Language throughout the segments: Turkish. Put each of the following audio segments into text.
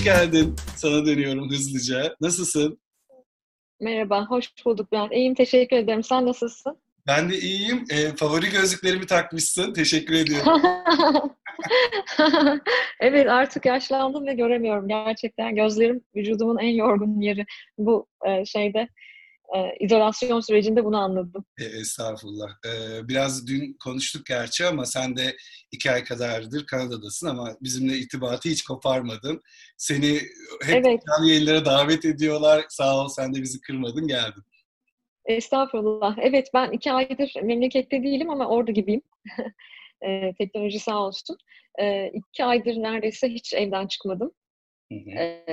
hoş geldin. Sana dönüyorum hızlıca. Nasılsın? Merhaba, hoş bulduk ben. İyiyim, teşekkür ederim. Sen nasılsın? Ben de iyiyim. E, favori gözlüklerimi takmışsın. Teşekkür ediyorum. evet, artık yaşlandım ve göremiyorum. Gerçekten gözlerim vücudumun en yorgun yeri bu e, şeyde e, izolasyon sürecinde bunu anladım. E, estağfurullah. E, biraz dün konuştuk gerçi ama sen de iki ay kadardır Kanada'dasın ama bizimle irtibatı hiç koparmadın. Seni hep evet. canlı yayınlara davet ediyorlar. Sağ ol sen de bizi kırmadın geldin. Estağfurullah. Evet ben iki aydır memlekette değilim ama orada gibiyim. e, teknoloji sağ olsun. E, iki aydır neredeyse hiç evden çıkmadım. Ee,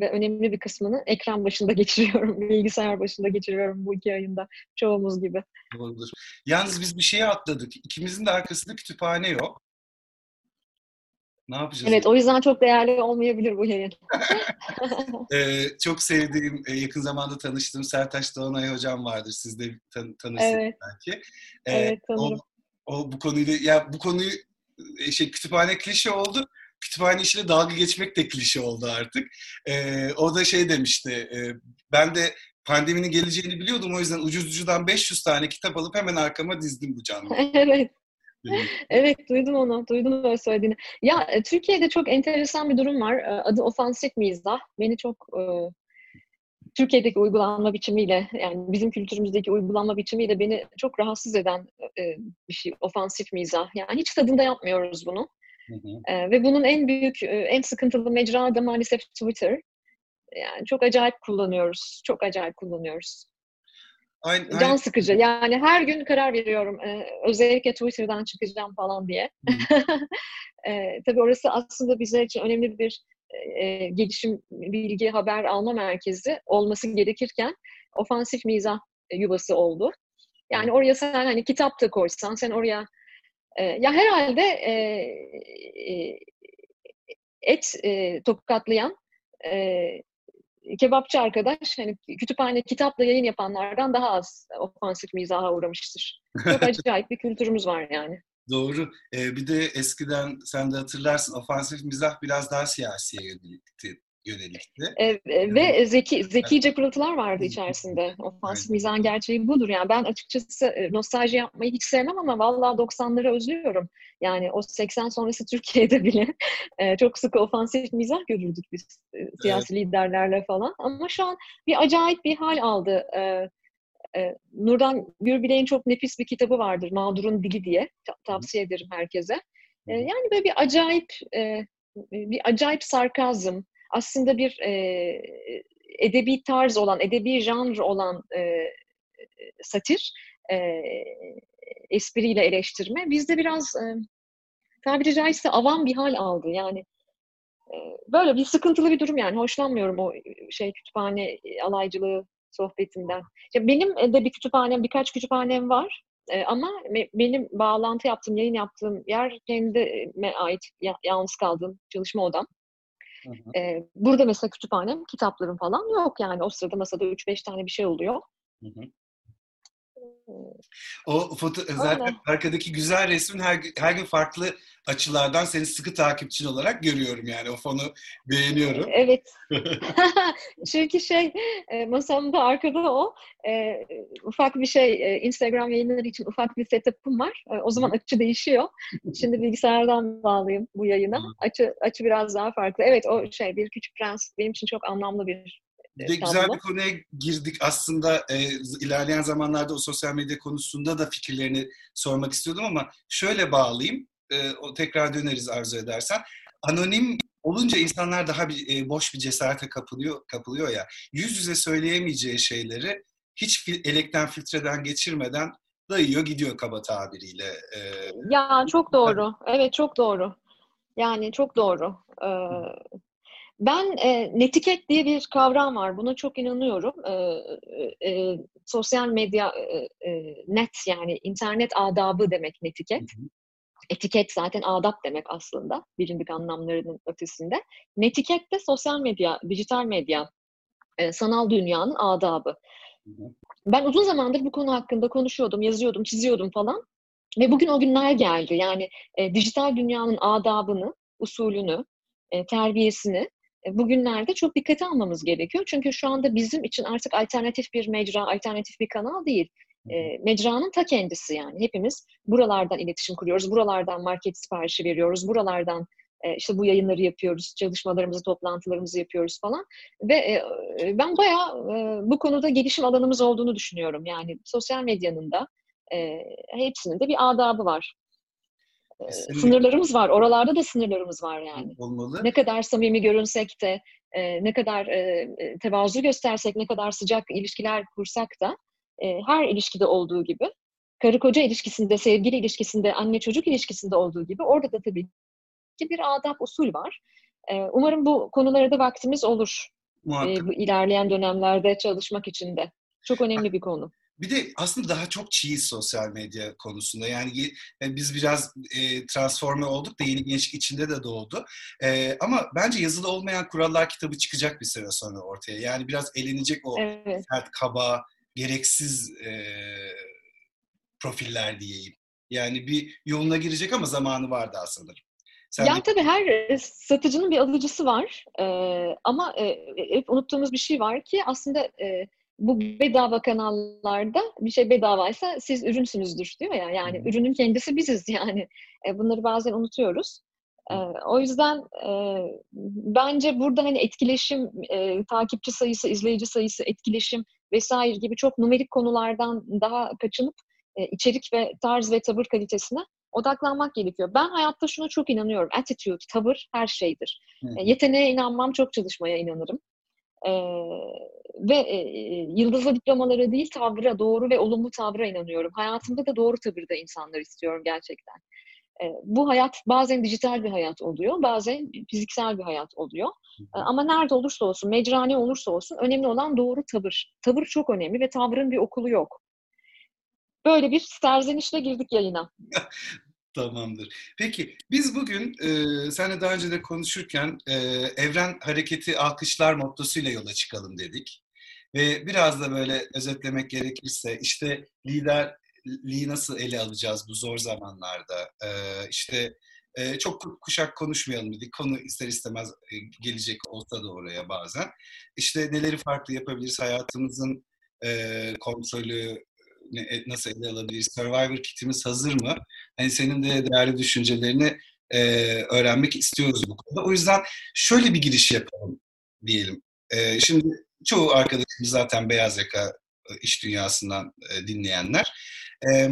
ve önemli bir kısmını ekran başında geçiriyorum, bilgisayar başında geçiriyorum bu iki ayında çoğumuz gibi. Doğrudur. Yalnız biz bir şeye atladık. İkimizin de arkasında kütüphane yok. Ne yapacağız? Evet, o yüzden çok değerli olmayabilir bu yayın. ee, çok sevdiğim, yakın zamanda tanıştığım Sertaç Doğanay hocam vardır. Siz de tan- tanırsınız evet. belki. Ee, evet, tanırım. O, o bu konuyu, ya bu konuyu şey kütüphane klişe oldu kütüphane işine dalga geçmek de klişe oldu artık. E, o da şey demişti, e, ben de pandeminin geleceğini biliyordum o yüzden ucuz ucudan 500 tane kitap alıp hemen arkama dizdim bu canlı. evet. evet duydum onu, duydum öyle söylediğini. Ya e, Türkiye'de çok enteresan bir durum var. E, adı ofansif mizah. Beni çok e, Türkiye'deki uygulanma biçimiyle yani bizim kültürümüzdeki uygulanma biçimiyle beni çok rahatsız eden e, bir şey ofansif mizah. Yani hiç tadında yapmıyoruz bunu. Hı hı. ve bunun en büyük, en sıkıntılı mecra da maalesef Twitter. Yani çok acayip kullanıyoruz. Çok acayip kullanıyoruz. Aynen, Can sıkıcı. Yani her gün karar veriyorum. özellikle Twitter'dan çıkacağım falan diye. e, tabii orası aslında bizler için önemli bir e, gelişim, bilgi, haber alma merkezi olması gerekirken ofansif mizah yuvası oldu. Yani oraya sen hani kitap da koysan, sen oraya e, ya herhalde e, e, et e, tokatlayan e, kebapçı arkadaş hani kütüphane kitapla yayın yapanlardan daha az ofansif mizaha uğramıştır. Çok acayip bir kültürümüz var yani. Doğru. Ee, bir de eskiden sen de hatırlarsın ofansif mizah biraz daha siyasiye yönelikti yönelikti. E, ve zeki zekice pırıltılar vardı içerisinde. Ofansif mizan gerçeği budur. Yani ben açıkçası e, nostalji yapmayı hiç sevmem ama vallahi 90'ları özlüyorum. Yani o 80 sonrası Türkiye'de bile e, çok sık ofansif mizah görürdük biz e, siyasi evet. liderlerle falan. Ama şu an bir acayip bir hal aldı. E, e, Nurdan Gürbilek'in çok nefis bir kitabı vardır. Mağdurun Dili diye. Ta- tavsiye ederim herkese. E, yani böyle bir acayip e, bir acayip sarkazm, aslında bir e, edebi tarz olan, edebi janr olan e, satir, e, espriyle eleştirme bizde biraz e, tabiri caizse avam bir hal aldı. Yani e, böyle bir sıkıntılı bir durum yani. Hoşlanmıyorum o şey kütüphane alaycılığı sohbetinden. Ya benim de bir kütüphanem, birkaç kütüphanem var. E, ama benim bağlantı yaptığım, yayın yaptığım yer kendime ait yalnız kaldığım çalışma odam. Hı hı. burada mesela kütüphanem, kitaplarım falan yok yani. O sırada masada 3-5 tane bir şey oluyor. Hı hı. O foto zaten Aynen. arkadaki güzel resmin her, her gün farklı açılardan seni sıkı takipçin olarak görüyorum yani o fonu beğeniyorum. Evet. Çünkü şey masamda arkada o e, ufak bir şey e, Instagram yayınları için ufak bir setup'ım var. E, o zaman açı değişiyor. Şimdi bilgisayardan bağlayayım bu yayına. Açı açı biraz daha farklı. Evet o şey bir küçük prens benim için çok anlamlı bir bir de güzel bir konuya girdik. Aslında e, ilerleyen zamanlarda o sosyal medya konusunda da fikirlerini sormak istiyordum ama şöyle bağlayayım. E, o tekrar döneriz arzu edersen. Anonim olunca insanlar daha bir e, boş bir cesarete kapılıyor kapılıyor ya. Yüz yüze söyleyemeyeceği şeyleri hiç fil, elekten filtreden geçirmeden dayıyor gidiyor kaba tabiriyle. E, ya çok doğru. Evet çok doğru. Yani çok doğru. Ee, ben e, netiket diye bir kavram var. Buna çok inanıyorum. E, e, sosyal medya e, e, net yani internet adabı demek netiket. Hı hı. Etiket zaten adap demek aslında bilindik anlamlarının ötesinde. Netiket de sosyal medya, dijital medya, e, sanal dünyanın adabı. Hı hı. Ben uzun zamandır bu konu hakkında konuşuyordum, yazıyordum, çiziyordum falan. Ve bugün o günler geldi. Yani e, dijital dünyanın adabını, usulünü, e, terbiyesini bugünlerde çok dikkate almamız gerekiyor. Çünkü şu anda bizim için artık alternatif bir mecra, alternatif bir kanal değil. E, mecranın ta kendisi yani. Hepimiz buralardan iletişim kuruyoruz, buralardan market siparişi veriyoruz, buralardan e, işte bu yayınları yapıyoruz, çalışmalarımızı, toplantılarımızı yapıyoruz falan. Ve e, ben bayağı e, bu konuda gelişim alanımız olduğunu düşünüyorum. Yani sosyal medyanın da e, hepsinin de bir adabı var. Kesinlikle. Sınırlarımız var. Oralarda da sınırlarımız var yani. Olmalı. Ne kadar samimi görünsek de, e, ne kadar e, tevazu göstersek, ne kadar sıcak ilişkiler kursak da e, her ilişkide olduğu gibi, karı koca ilişkisinde, sevgili ilişkisinde, anne çocuk ilişkisinde olduğu gibi orada da tabii ki bir adab usul var. E, umarım bu konulara da vaktimiz olur. E, bu ilerleyen dönemlerde çalışmak için de. Çok önemli bir konu. Bir de aslında daha çok çiğ sosyal medya konusunda. Yani e, biz biraz e, transforme olduk da yeni gençlik içinde de doğdu. E, ama bence yazılı olmayan kurallar kitabı çıkacak bir süre sonra ortaya. Yani biraz elenecek o evet. sert, kaba, gereksiz e, profiller diyeyim. Yani bir yoluna girecek ama zamanı var daha sanırım. Sen yani de... tabii her satıcının bir alıcısı var. Ee, ama e, hep unuttuğumuz bir şey var ki aslında e, bu bedava kanallarda bir şey bedavaysa siz ürünsünüzdür diyor ya. Yani hmm. ürünün kendisi biziz yani. E, bunları bazen unutuyoruz. E, o yüzden e, bence burada hani etkileşim, e, takipçi sayısı, izleyici sayısı, etkileşim vesaire gibi çok numerik konulardan daha kaçınıp e, içerik ve tarz ve tavır kalitesine odaklanmak gerekiyor. Ben hayatta şuna çok inanıyorum. Attitude, tavır her şeydir. Hmm. E, yeteneğe inanmam, çok çalışmaya inanırım. E, ve e, yıldızlı diplomalara değil tavra, doğru ve olumlu tavra inanıyorum. Hayatımda da doğru tavırda insanlar istiyorum gerçekten. E, bu hayat bazen dijital bir hayat oluyor, bazen fiziksel bir hayat oluyor. E, ama nerede olursa olsun, mecrani olursa olsun önemli olan doğru tavır. Tavır çok önemli ve tavrın bir okulu yok. Böyle bir serzenişle girdik yayına. Tamamdır. Peki biz bugün e, seninle daha önce de konuşurken e, evren hareketi alkışlar mottosuyla yola çıkalım dedik. Ve biraz da böyle özetlemek gerekirse işte liderliği nasıl ele alacağız bu zor zamanlarda? E, işte e, çok kuşak konuşmayalım dedik. Konu ister istemez e, gelecek olsa da oraya bazen. İşte neleri farklı yapabiliriz hayatımızın e, kontrolü, e, nasıl ele alabiliriz? Survivor kitimiz hazır mı? Hani senin de değerli düşüncelerini e, öğrenmek istiyoruz bu konuda. O yüzden şöyle bir giriş yapalım diyelim. E, şimdi çoğu arkadaşımız zaten beyaz yaka e, iş dünyasından e, dinleyenler. E,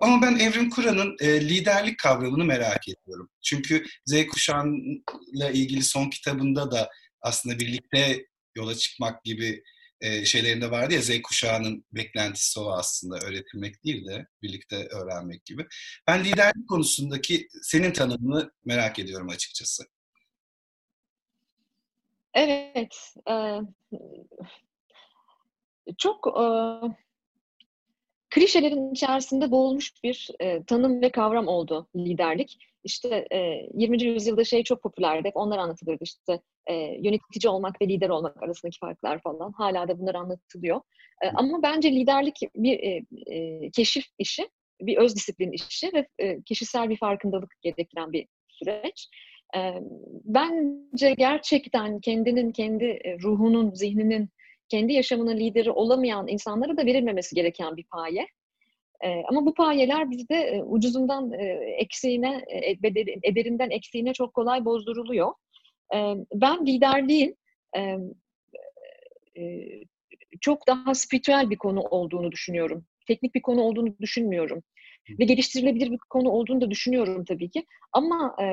ama ben Evrim Kur'an'ın e, liderlik kavramını merak ediyorum. Çünkü Z kuşağıyla ilgili son kitabında da aslında birlikte yola çıkmak gibi e, şeylerinde vardı ya Z kuşağının beklentisi o aslında öğretilmek değil de birlikte öğrenmek gibi. Ben liderlik konusundaki senin tanımını merak ediyorum açıkçası. Evet. E, çok e, klişelerin içerisinde boğulmuş bir e, tanım ve kavram oldu liderlik. İşte e, 20. yüzyılda şey çok popülerdi. Hep onlar anlatılırdı işte e, yönetici olmak ve lider olmak arasındaki farklar falan. Hala da bunlar anlatılıyor. E, ama bence liderlik bir e, e, keşif işi, bir öz disiplin işi ve e, kişisel bir farkındalık gerektiren bir süreç. E, bence gerçekten kendinin, kendi ruhunun, zihninin, kendi yaşamının lideri olamayan insanlara da verilmemesi gereken bir paye. E, ama bu payeler bizde e, ucuzundan e, eksiğine, e, bedeli, ederinden eksiğine çok kolay bozduruluyor. E, ben liderliğin e, e, çok daha spiritüel bir konu olduğunu düşünüyorum. Teknik bir konu olduğunu düşünmüyorum. Ve geliştirilebilir bir konu olduğunu da düşünüyorum tabii ki. Ama e,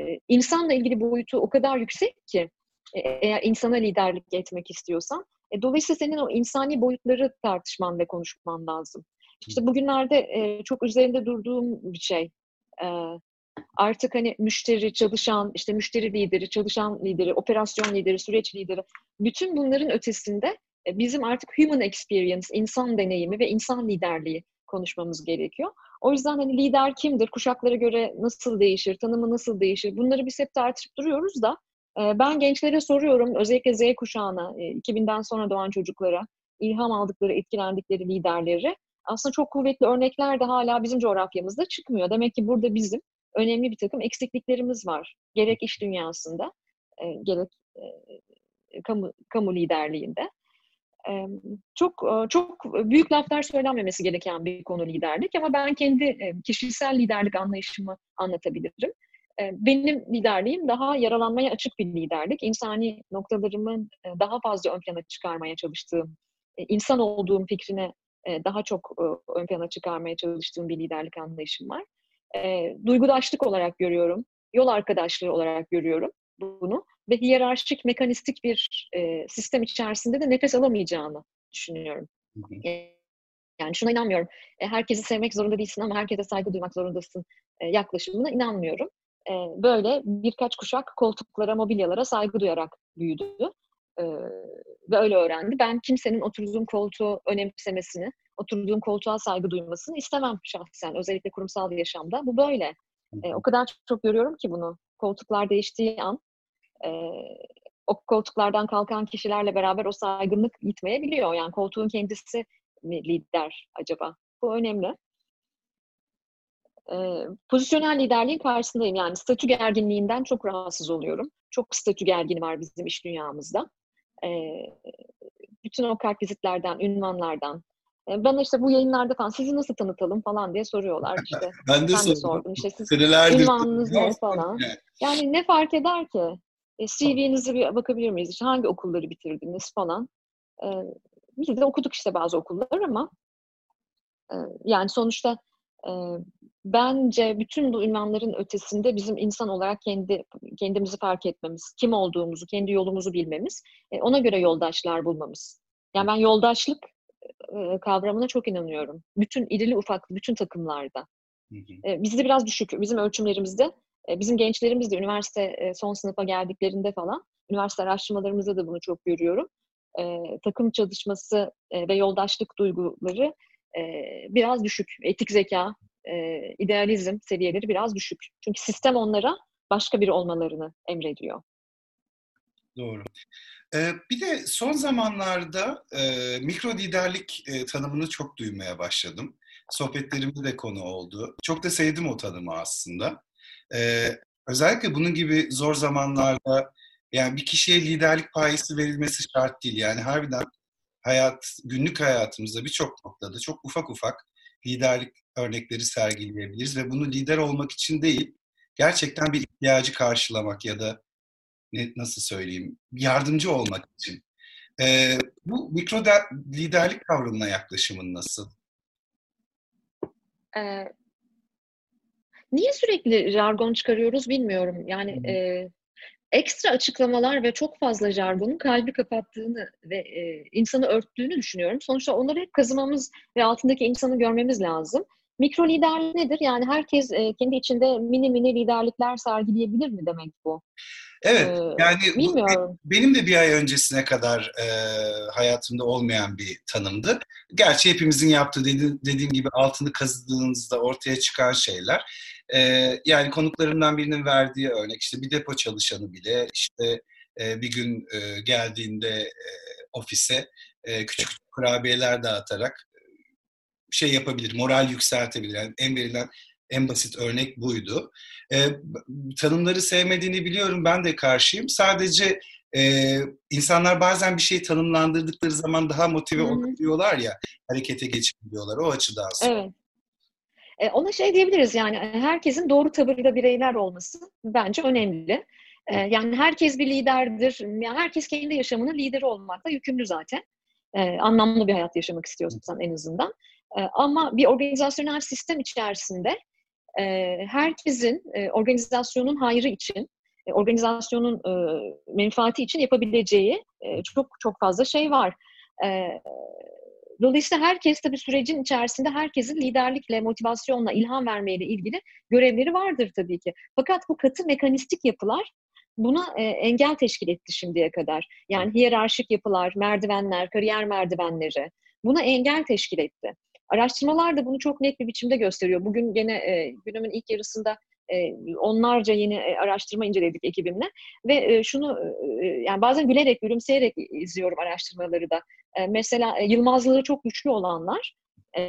e, insanla ilgili boyutu o kadar yüksek ki eğer insana liderlik etmek istiyorsan. E, dolayısıyla senin o insani boyutları tartışman ve konuşman lazım. İşte bugünlerde e, çok üzerinde durduğum bir şey. E, artık hani müşteri, çalışan, işte müşteri lideri, çalışan lideri, operasyon lideri, süreç lideri, bütün bunların ötesinde bizim artık human experience, insan deneyimi ve insan liderliği konuşmamız gerekiyor. O yüzden hani lider kimdir, kuşaklara göre nasıl değişir, tanımı nasıl değişir bunları biz hep tartışıp duruyoruz da ben gençlere soruyorum, özellikle Z kuşağına, 2000'den sonra doğan çocuklara, ilham aldıkları, etkilendikleri liderleri aslında çok kuvvetli örnekler de hala bizim coğrafyamızda çıkmıyor. Demek ki burada bizim önemli bir takım eksikliklerimiz var. Gerek iş dünyasında, gerek kamu, kamu liderliğinde. Çok çok büyük laflar söylenmemesi gereken bir konu liderlik ama ben kendi kişisel liderlik anlayışımı anlatabilirim. Benim liderliğim daha yaralanmaya açık bir liderlik. İnsani noktalarımın daha fazla ön plana çıkarmaya çalıştığım, insan olduğum fikrine daha çok ön plana çıkarmaya çalıştığım bir liderlik anlayışım var. Duygudaşlık olarak görüyorum, yol arkadaşlığı olarak görüyorum bunu ve hiyerarşik, mekanistik bir sistem içerisinde de nefes alamayacağını düşünüyorum. Yani şuna inanmıyorum. Herkesi sevmek zorunda değilsin ama herkese saygı duymak zorundasın yaklaşımına inanmıyorum böyle birkaç kuşak koltuklara, mobilyalara saygı duyarak büyüdü. ve öyle öğrendi. Ben kimsenin oturduğum koltuğu önemsemesini, oturduğum koltuğa saygı duymasını istemem şahsen. Özellikle kurumsal yaşamda. Bu böyle. o kadar çok görüyorum ki bunu. Koltuklar değiştiği an o koltuklardan kalkan kişilerle beraber o saygınlık gitmeyebiliyor. Yani koltuğun kendisi mi lider acaba? Bu önemli e, pozisyonel liderliğin karşısındayım. Yani statü gerginliğinden çok rahatsız oluyorum. Çok statü gergini var bizim iş dünyamızda. E, bütün o kart vizitlerden, ünvanlardan. E, bana işte bu yayınlarda falan sizi nasıl tanıtalım falan diye soruyorlar. İşte, ben de ben sordum. İşte siz ünvanınız ne falan. Yani ne fark eder ki? E, CV'nize bir bakabilir miyiz? İşte hangi okulları bitirdiniz falan. E, biz de okuduk işte bazı okullar ama e, yani sonuçta e, bence bütün bu ünvanların ötesinde bizim insan olarak kendi kendimizi fark etmemiz, kim olduğumuzu, kendi yolumuzu bilmemiz, e, ona göre yoldaşlar bulmamız. Yani ben yoldaşlık e, kavramına çok inanıyorum. Bütün irili ufaklı, bütün takımlarda. E, bizde biraz düşük. Bizim ölçümlerimizde, e, bizim gençlerimiz de üniversite e, son sınıfa geldiklerinde falan, üniversite araştırmalarımızda da bunu çok görüyorum. E, takım çalışması e, ve yoldaşlık duyguları biraz düşük. Etik zeka, idealizm seviyeleri biraz düşük. Çünkü sistem onlara başka biri olmalarını emrediyor. Doğru. Bir de son zamanlarda mikro liderlik tanımını çok duymaya başladım. Sohbetlerimde de konu oldu. Çok da sevdim o tanımı aslında. Özellikle bunun gibi zor zamanlarda yani bir kişiye liderlik payesi verilmesi şart değil. Yani harbiden hayat, günlük hayatımızda birçok noktada çok ufak ufak liderlik örnekleri sergileyebiliriz ve bunu lider olmak için değil, gerçekten bir ihtiyacı karşılamak ya da ne, nasıl söyleyeyim, yardımcı olmak için. Ee, bu mikro liderlik kavramına yaklaşımın nasıl? Ee, niye sürekli jargon çıkarıyoruz bilmiyorum. Yani e, ekstra açıklamalar ve çok fazla jargonun kalbi kapattığını ve e, insanı örttüğünü düşünüyorum. Sonuçta onları hep kazımamız ve altındaki insanı görmemiz lazım. Mikro liderlik nedir? Yani herkes e, kendi içinde mini mini liderlikler sergileyebilir mi demek bu? Evet, yani bilmiyorum. Bu, benim de bir ay öncesine kadar e, hayatımda olmayan bir tanımdı. Gerçi hepimizin yaptığı dedi, dediğim gibi altını kazıdığınızda ortaya çıkan şeyler. E, yani konuklarımdan birinin verdiği örnek işte bir depo çalışanı bile işte e, bir gün e, geldiğinde e, ofise e, küçük küçük kurabiyeler dağıtarak şey yapabilir, moral yükseltebilir. Yani en verilen en basit örnek buydu. E, tanımları sevmediğini biliyorum, ben de karşıyım. Sadece e, insanlar bazen bir şeyi tanımlandırdıkları zaman daha motive oluyorlar ya, harekete geçebiliyorlar o açıdan sonra. Evet. E, ona şey diyebiliriz yani herkesin doğru tavırda bireyler olması bence önemli. E, yani herkes bir liderdir. Yani herkes kendi yaşamının lideri olmakla yükümlü zaten. E, anlamlı bir hayat yaşamak istiyorsan en azından. E, ama bir organizasyonel sistem içerisinde herkesin organizasyonun hayrı için, organizasyonun menfaati için yapabileceği çok çok fazla şey var. Dolayısıyla herkes bir sürecin içerisinde herkesin liderlikle, motivasyonla, ilham vermeyle ilgili görevleri vardır tabii ki. Fakat bu katı mekanistik yapılar buna e, engel teşkil etti şimdiye kadar. Yani hiyerarşik yapılar, merdivenler, kariyer merdivenleri buna engel teşkil etti. Araştırmalar da bunu çok net bir biçimde gösteriyor. Bugün gene e, günümün ilk yarısında e, onlarca yeni e, araştırma inceledik ekibimle ve e, şunu e, yani bazen gülerek, gülümseyerek izliyorum araştırmaları da. E, mesela e, yılmazlığı çok güçlü olanlar, e,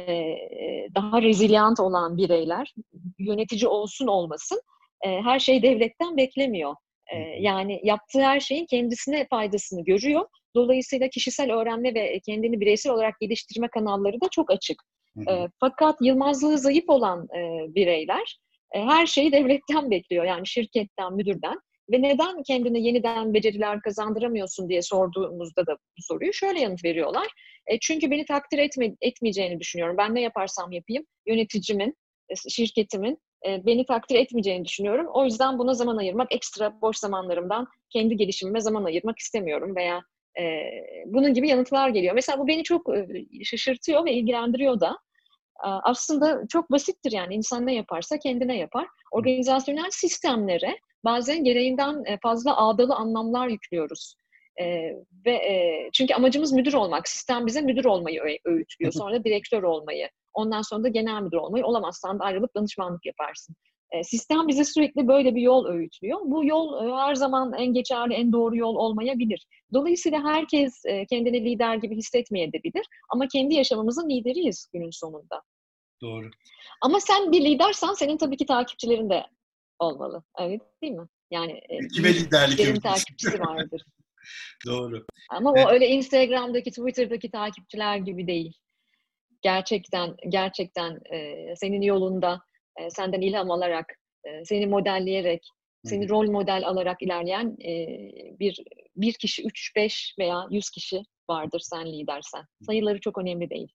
daha rezilyant olan bireyler, yönetici olsun olmasın, e, her şey devletten beklemiyor. E, yani yaptığı her şeyin kendisine faydasını görüyor. Dolayısıyla kişisel öğrenme ve kendini bireysel olarak geliştirme kanalları da çok açık. E, fakat yılmazlığı zayıf olan e, bireyler e, her şeyi devletten bekliyor. Yani şirketten, müdürden. Ve neden kendine yeniden beceriler kazandıramıyorsun diye sorduğumuzda da bu soruyu şöyle yanıt veriyorlar. E, çünkü beni takdir etme, etmeyeceğini düşünüyorum. Ben ne yaparsam yapayım yöneticimin, e, şirketimin e, beni takdir etmeyeceğini düşünüyorum. O yüzden buna zaman ayırmak, ekstra boş zamanlarımdan kendi gelişimime zaman ayırmak istemiyorum veya e, bunun gibi yanıtlar geliyor. Mesela bu beni çok şaşırtıyor ve ilgilendiriyor da. Aslında çok basittir yani insan ne yaparsa kendine yapar. Organizasyonel sistemlere bazen gereğinden fazla ağdalı anlamlar yüklüyoruz. Ee, ve e, çünkü amacımız müdür olmak. Sistem bize müdür olmayı öğütlüyor. Sonra direktör olmayı. Ondan sonra da genel müdür olmayı. Olamazsan da ayrılıp danışmanlık yaparsın. E, sistem bize sürekli böyle bir yol öğütlüyor. Bu yol e, her zaman en geçerli, en doğru yol olmayabilir. Dolayısıyla herkes e, kendini lider gibi hissetmeyebilir. Ama kendi yaşamımızın lideriyiz günün sonunda. Doğru. Ama sen bir lidersen senin tabii ki takipçilerin de olmalı. Öyle değil mi? Yani kime liderlik takipçisi vardır. Doğru. Ama evet. o öyle Instagram'daki, Twitter'daki takipçiler gibi değil. Gerçekten, gerçekten e, senin yolunda e, senden ilham alarak, e, seni modelleyerek, seni rol model alarak ilerleyen e, bir bir kişi, üç, beş veya yüz kişi vardır sen lidersen. Sayıları çok önemli değil.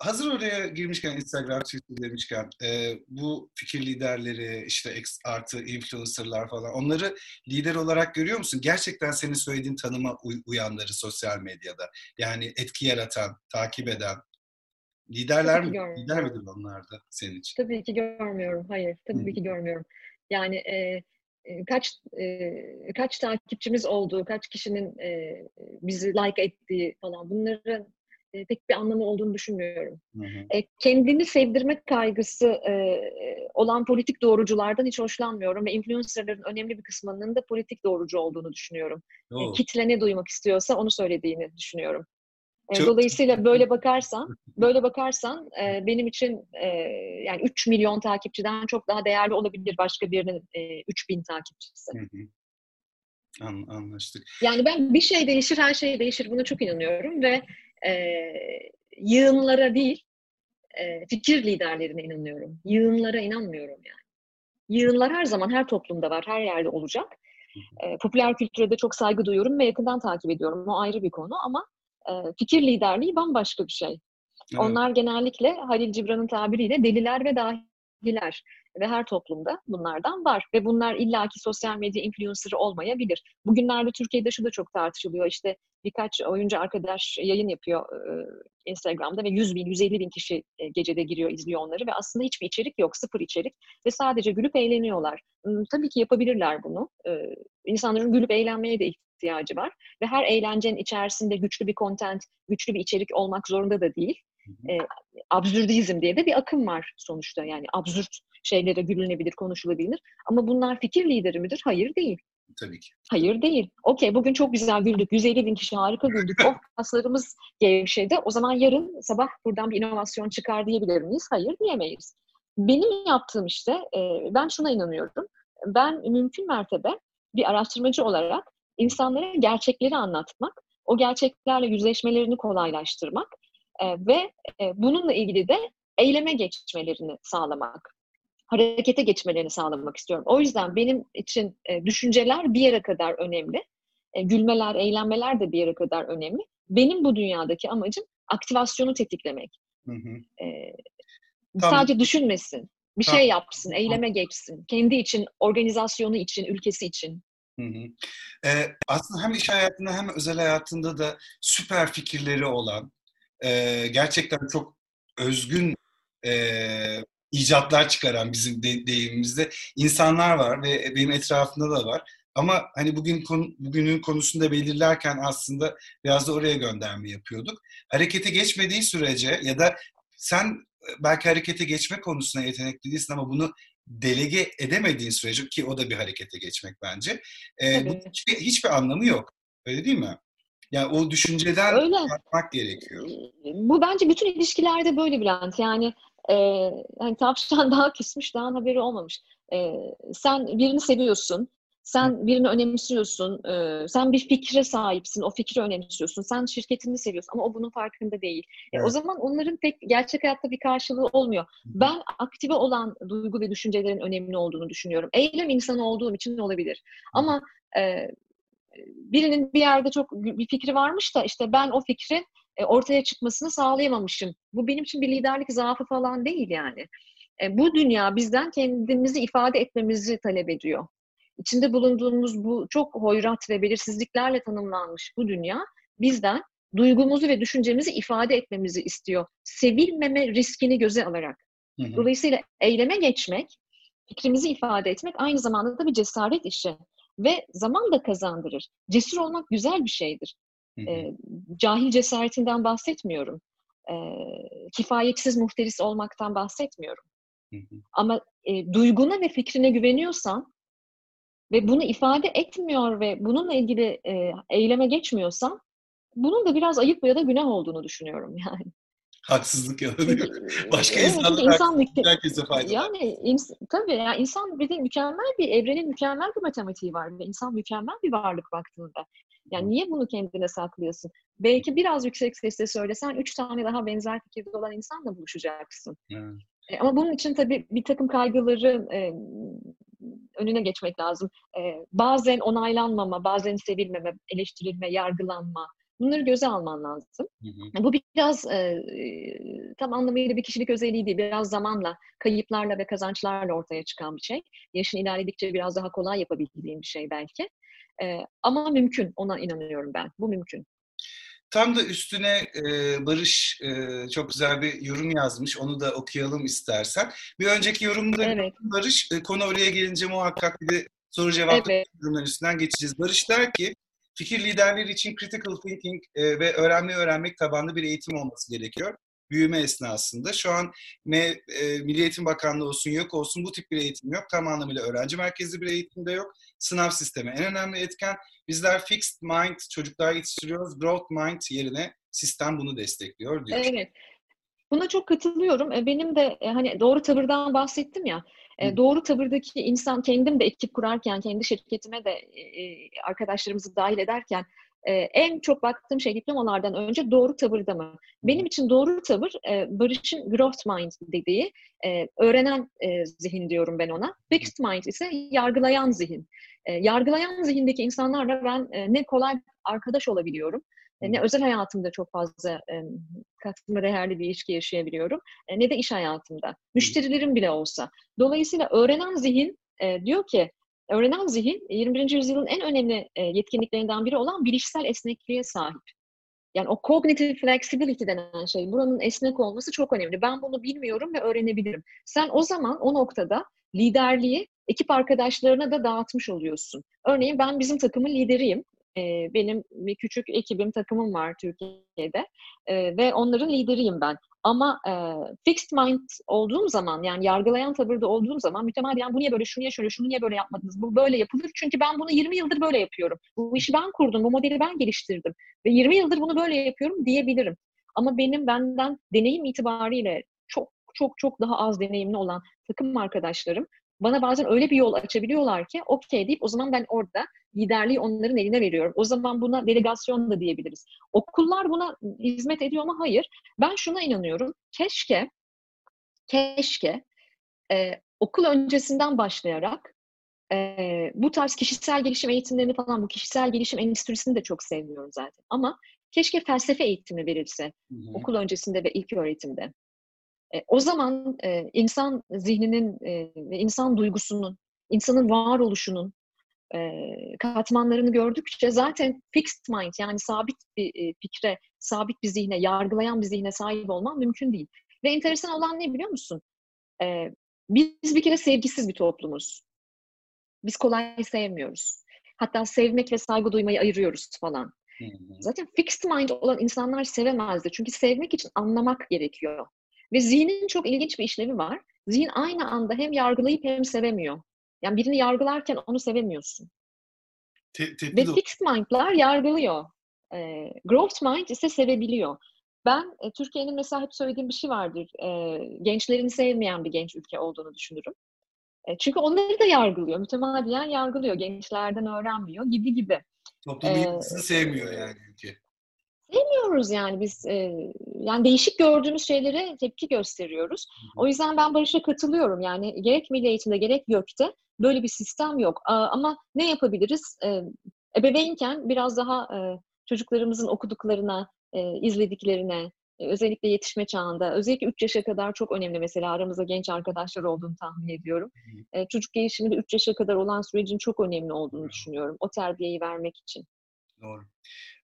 Hazır oraya girmişken Instagram, Twitter demişken e, bu fikir liderleri işte X artı influencerlar falan onları lider olarak görüyor musun? Gerçekten senin söylediğin tanıma uy- uyanları sosyal medyada. Yani etki yaratan, takip eden liderler mi? Lider midir onlar da senin için? Tabii ki görmüyorum. Hayır, tabii Hı. ki görmüyorum. Yani e, kaç e, kaç takipçimiz olduğu, kaç kişinin e, bizi like ettiği falan bunların e, pek bir anlamı olduğunu düşünmüyorum. Hı hı. E, kendini sevdirmek kaygısı e, olan politik doğruculardan hiç hoşlanmıyorum ve influencerların önemli bir kısmının da politik doğrucu olduğunu düşünüyorum. E, kitle ne duymak istiyorsa onu söylediğini düşünüyorum. E, Çok... Dolayısıyla böyle bakarsan, böyle bakarsan e, benim için e, yani 3 milyon takipçiden çok daha değerli olabilir başka birinin e, 3 bin takipçisi. Hı hı. Anlaştık. Yani ben bir şey değişir, her şey değişir. Buna çok inanıyorum ve e, yığınlara değil, e, fikir liderlerine inanıyorum. Yığınlara inanmıyorum yani. Yığınlar her zaman her toplumda var, her yerde olacak. E, popüler kültüre de çok saygı duyuyorum ve yakından takip ediyorum. O ayrı bir konu ama e, fikir liderliği bambaşka bir şey. Evet. Onlar genellikle Halil Cibran'ın tabiriyle deliler ve dahiler ve her toplumda bunlardan var. Ve bunlar illaki sosyal medya influencer'ı olmayabilir. Bugünlerde Türkiye'de şu da çok tartışılıyor. İşte birkaç oyuncu arkadaş yayın yapıyor e, Instagram'da ve 100 bin, 150 bin kişi e, gecede giriyor, izliyor onları ve aslında hiçbir içerik yok, sıfır içerik ve sadece gülüp eğleniyorlar. Tabii ki yapabilirler bunu. E, insanların gülüp eğlenmeye de ihtiyacı var ve her eğlencenin içerisinde güçlü bir content, güçlü bir içerik olmak zorunda da değil. E, absürdizm diye de bir akım var sonuçta. Yani absürt şeylere gülünebilir, konuşulabilir. Ama bunlar fikir lideri midir? Hayır değil. Tabii ki. Hayır değil. Okey bugün çok güzel güldük. 150 bin kişi harika güldük. oh kaslarımız gevşedi. O zaman yarın sabah buradan bir inovasyon çıkar diyebilir miyiz? Hayır diyemeyiz. Benim yaptığım işte ben şuna inanıyorum. Ben mümkün mertebe bir araştırmacı olarak insanlara gerçekleri anlatmak, o gerçeklerle yüzleşmelerini kolaylaştırmak e, ve e, bununla ilgili de eyleme geçmelerini sağlamak harekete geçmelerini sağlamak istiyorum. O yüzden benim için e, düşünceler bir yere kadar önemli. E, gülmeler, eğlenmeler de bir yere kadar önemli. Benim bu dünyadaki amacım aktivasyonu tetiklemek. Hı hı. E, tamam. Sadece düşünmesin, bir tamam. şey yapsın, eyleme geçsin. Kendi için, organizasyonu için, ülkesi için. Hı hı. Ee, aslında hem iş hayatında hem özel hayatında da süper fikirleri olan, e, gerçekten çok özgün e, icatlar çıkaran bizim de, deyimimizde insanlar var ve benim etrafımda da var. Ama hani bugün konu, bugünün konusunda belirlerken aslında biraz da oraya gönderme yapıyorduk. Harekete geçmediği sürece ya da sen belki harekete geçme konusunda yetenekli değilsin ama bunu delege edemediğin sürece ki o da bir harekete geçmek bence. E, bu hiçbir, hiçbir anlamı yok. Öyle değil mi? Yani o düşünceden Öyle. bakmak gerekiyor. Bu bence bütün ilişkilerde böyle Bülent. Yani e, hani tavşan daha küsmüş, daha haberi olmamış. E, sen birini seviyorsun Sen birini önemsiyorsun, e, sen bir fikre sahipsin, o fikri önemsiyorsun, sen şirketini seviyorsun ama o bunun farkında değil. Evet. E, o zaman onların pek gerçek hayatta bir karşılığı olmuyor. Ben aktive olan duygu ve düşüncelerin önemli olduğunu düşünüyorum. Eylem insanı olduğum için olabilir. Ama e, birinin bir yerde çok bir fikri varmış da işte ben o fikri e, ortaya çıkmasını sağlayamamışım. Bu benim için bir liderlik zaafı falan değil yani. Bu dünya bizden kendimizi ifade etmemizi talep ediyor. İçinde bulunduğumuz bu çok hoyrat ve belirsizliklerle tanımlanmış bu dünya bizden duygumuzu ve düşüncemizi ifade etmemizi istiyor. Sevilmeme riskini göze alarak. Hı hı. Dolayısıyla eyleme geçmek, fikrimizi ifade etmek aynı zamanda da bir cesaret işi ve zaman da kazandırır. Cesur olmak güzel bir şeydir. E, cahil cesaretinden bahsetmiyorum. E, kifayetsiz muhteris olmaktan bahsetmiyorum. Ama e, duyguna ve fikrine güveniyorsan ve bunu ifade etmiyor ve bununla ilgili e, eyleme geçmiyorsan bunun da biraz ayıp ya da günah olduğunu düşünüyorum yani. Haksızlık yalanıyor. Başka evet, insanlar insan herkese faydalı. Yani ins- tabii yani insan bir de mükemmel bir evrenin mükemmel bir matematiği var ve insan mükemmel bir varlık baktığında. Yani niye bunu kendine saklıyorsun? Belki biraz yüksek sesle söylesen üç tane daha benzer fikirde olan insanla buluşacaksın. Evet. E, ama bunun için tabii bir takım kaygıları e, önüne geçmek lazım. E, bazen onaylanmama, bazen sevilmeme, eleştirilme, yargılanma. Bunları göze alman lazım. Hı hı. Bu biraz e, tam anlamıyla bir kişilik özelliği değil. Biraz zamanla, kayıplarla ve kazançlarla ortaya çıkan bir şey. Yaşın ilerledikçe biraz daha kolay yapabildiğin bir şey belki. E, ama mümkün, ona inanıyorum ben. Bu mümkün. Tam da üstüne e, Barış e, çok güzel bir yorum yazmış. Onu da okuyalım istersen. Bir önceki yorumda evet. Barış, e, konu oraya gelince muhakkak bir de soru cevap evet. üstünden geçeceğiz. Barış der ki, fikir liderleri için critical thinking e, ve öğrenmeyi öğrenmek tabanlı bir eğitim olması gerekiyor büyüme esnasında. Şu an M, e, Milli Eğitim Bakanlığı olsun yok olsun bu tip bir eğitim yok. Tam anlamıyla öğrenci merkezli bir eğitim de yok. Sınav sistemi en önemli etken. Bizler fixed mind çocuklar yetiştiriyoruz. Growth mind yerine sistem bunu destekliyor diyor. Evet. Buna çok katılıyorum. E, benim de e, hani doğru tavırdan bahsettim ya. E, doğru tavırdaki insan kendim de ekip kurarken, kendi şirketime de arkadaşlarımızı dahil ederken en çok baktığım şey diplomalardan önce doğru tavırda mı? Benim için doğru tavır Barış'ın growth mind dediği öğrenen zihin diyorum ben ona. Fixed mind ise yargılayan zihin. Yargılayan zihindeki insanlarla ben ne kolay arkadaş olabiliyorum ne özel hayatımda çok fazla katma değerli bir ilişki yaşayabiliyorum ne de iş hayatımda. Müşterilerim bile olsa. Dolayısıyla öğrenen zihin diyor ki öğrenen zihin 21. yüzyılın en önemli yetkinliklerinden biri olan bilişsel esnekliğe sahip. Yani o cognitive flexibility denen şey, buranın esnek olması çok önemli. Ben bunu bilmiyorum ve öğrenebilirim. Sen o zaman o noktada liderliği ekip arkadaşlarına da dağıtmış oluyorsun. Örneğin ben bizim takımın lideriyim benim bir küçük ekibim, takımım var Türkiye'de ve onların lideriyim ben. Ama e, fixed mind olduğum zaman yani yargılayan tavırda olduğum zaman mütemadiyen bu niye böyle, şunu niye şöyle, şunu niye böyle yapmadınız, bu böyle yapılır. Çünkü ben bunu 20 yıldır böyle yapıyorum. Bu işi ben kurdum, bu modeli ben geliştirdim ve 20 yıldır bunu böyle yapıyorum diyebilirim. Ama benim benden deneyim itibariyle çok çok çok daha az deneyimli olan takım arkadaşlarım bana bazen öyle bir yol açabiliyorlar ki okey deyip o zaman ben orada liderliği onların eline veriyorum. O zaman buna delegasyon da diyebiliriz. Okullar buna hizmet ediyor mu? Hayır. Ben şuna inanıyorum. Keşke keşke e, okul öncesinden başlayarak e, bu tarz kişisel gelişim eğitimlerini falan bu kişisel gelişim endüstrisini de çok sevmiyorum zaten. Ama keşke felsefe eğitimi verilse hı hı. okul öncesinde ve ilk öğretimde. E, o zaman e, insan zihninin e, ve insan duygusunun, insanın varoluşunun e, katmanlarını gördükçe zaten fixed mind yani sabit bir e, fikre, sabit bir zihne, yargılayan bir zihne sahip olman mümkün değil. Ve enteresan olan ne biliyor musun? E, biz bir kere sevgisiz bir toplumuz. Biz kolay sevmiyoruz. Hatta sevmek ve saygı duymayı ayırıyoruz falan. Zaten fixed mind olan insanlar sevemezdi. Çünkü sevmek için anlamak gerekiyor. Ve zihnin çok ilginç bir işlevi var. Zihin aynı anda hem yargılayıp hem sevemiyor. Yani birini yargılarken onu sevemiyorsun. Te, te, Ve fixed mind'lar yargılıyor. E, growth mind ise sevebiliyor. Ben e, Türkiye'nin mesela hep söylediğim bir şey vardır. E, gençlerini sevmeyen bir genç ülke olduğunu düşünürüm. E, çünkü onları da yargılıyor. Mütemadiyen yargılıyor. Gençlerden öğrenmiyor gibi gibi. Toplum ee, sevmiyor yani ülke. Sevmiyoruz yani biz e, yani değişik gördüğümüz şeylere tepki gösteriyoruz. O yüzden ben Barış'a katılıyorum. Yani gerek milli eğitimde gerek YÖK'te böyle bir sistem yok. Ama ne yapabiliriz? E, ebeveynken biraz daha e, çocuklarımızın okuduklarına, e, izlediklerine, e, özellikle yetişme çağında, özellikle 3 yaşa kadar çok önemli mesela aramızda genç arkadaşlar olduğunu tahmin ediyorum. E, çocuk gelişiminde 3 yaşa kadar olan sürecin çok önemli olduğunu düşünüyorum. O terbiyeyi vermek için. Doğru.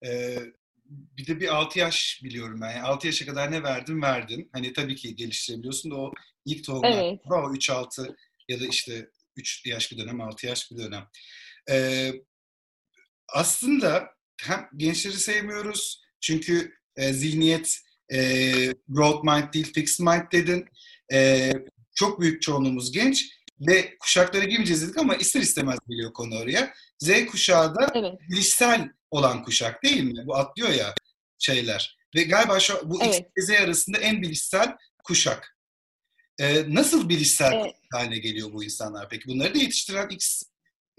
Ee, bir de bir 6 yaş biliyorum ben. Yani 6 yaşa kadar ne verdin verdin. Hani tabii ki geliştirebiliyorsun da o ilk tohumlar evet. o 3-6 ya da işte 3 yaş bir dönem, 6 yaş bir dönem. Ee, aslında hem gençleri sevmiyoruz çünkü e, zihniyet e, broad mind değil fixed mind dedin. E, çok büyük çoğunluğumuz genç ve kuşakları girmeyeceğiz dedik ama ister istemez geliyor konu oraya. Z kuşağı da evet. bilişsel olan kuşak değil mi? Bu atlıyor ya şeyler. Ve galiba şu, bu evet. X Z arasında en bilişsel kuşak. Ee, nasıl bilişsel evet. haline geliyor bu insanlar peki? Bunları da yetiştiren X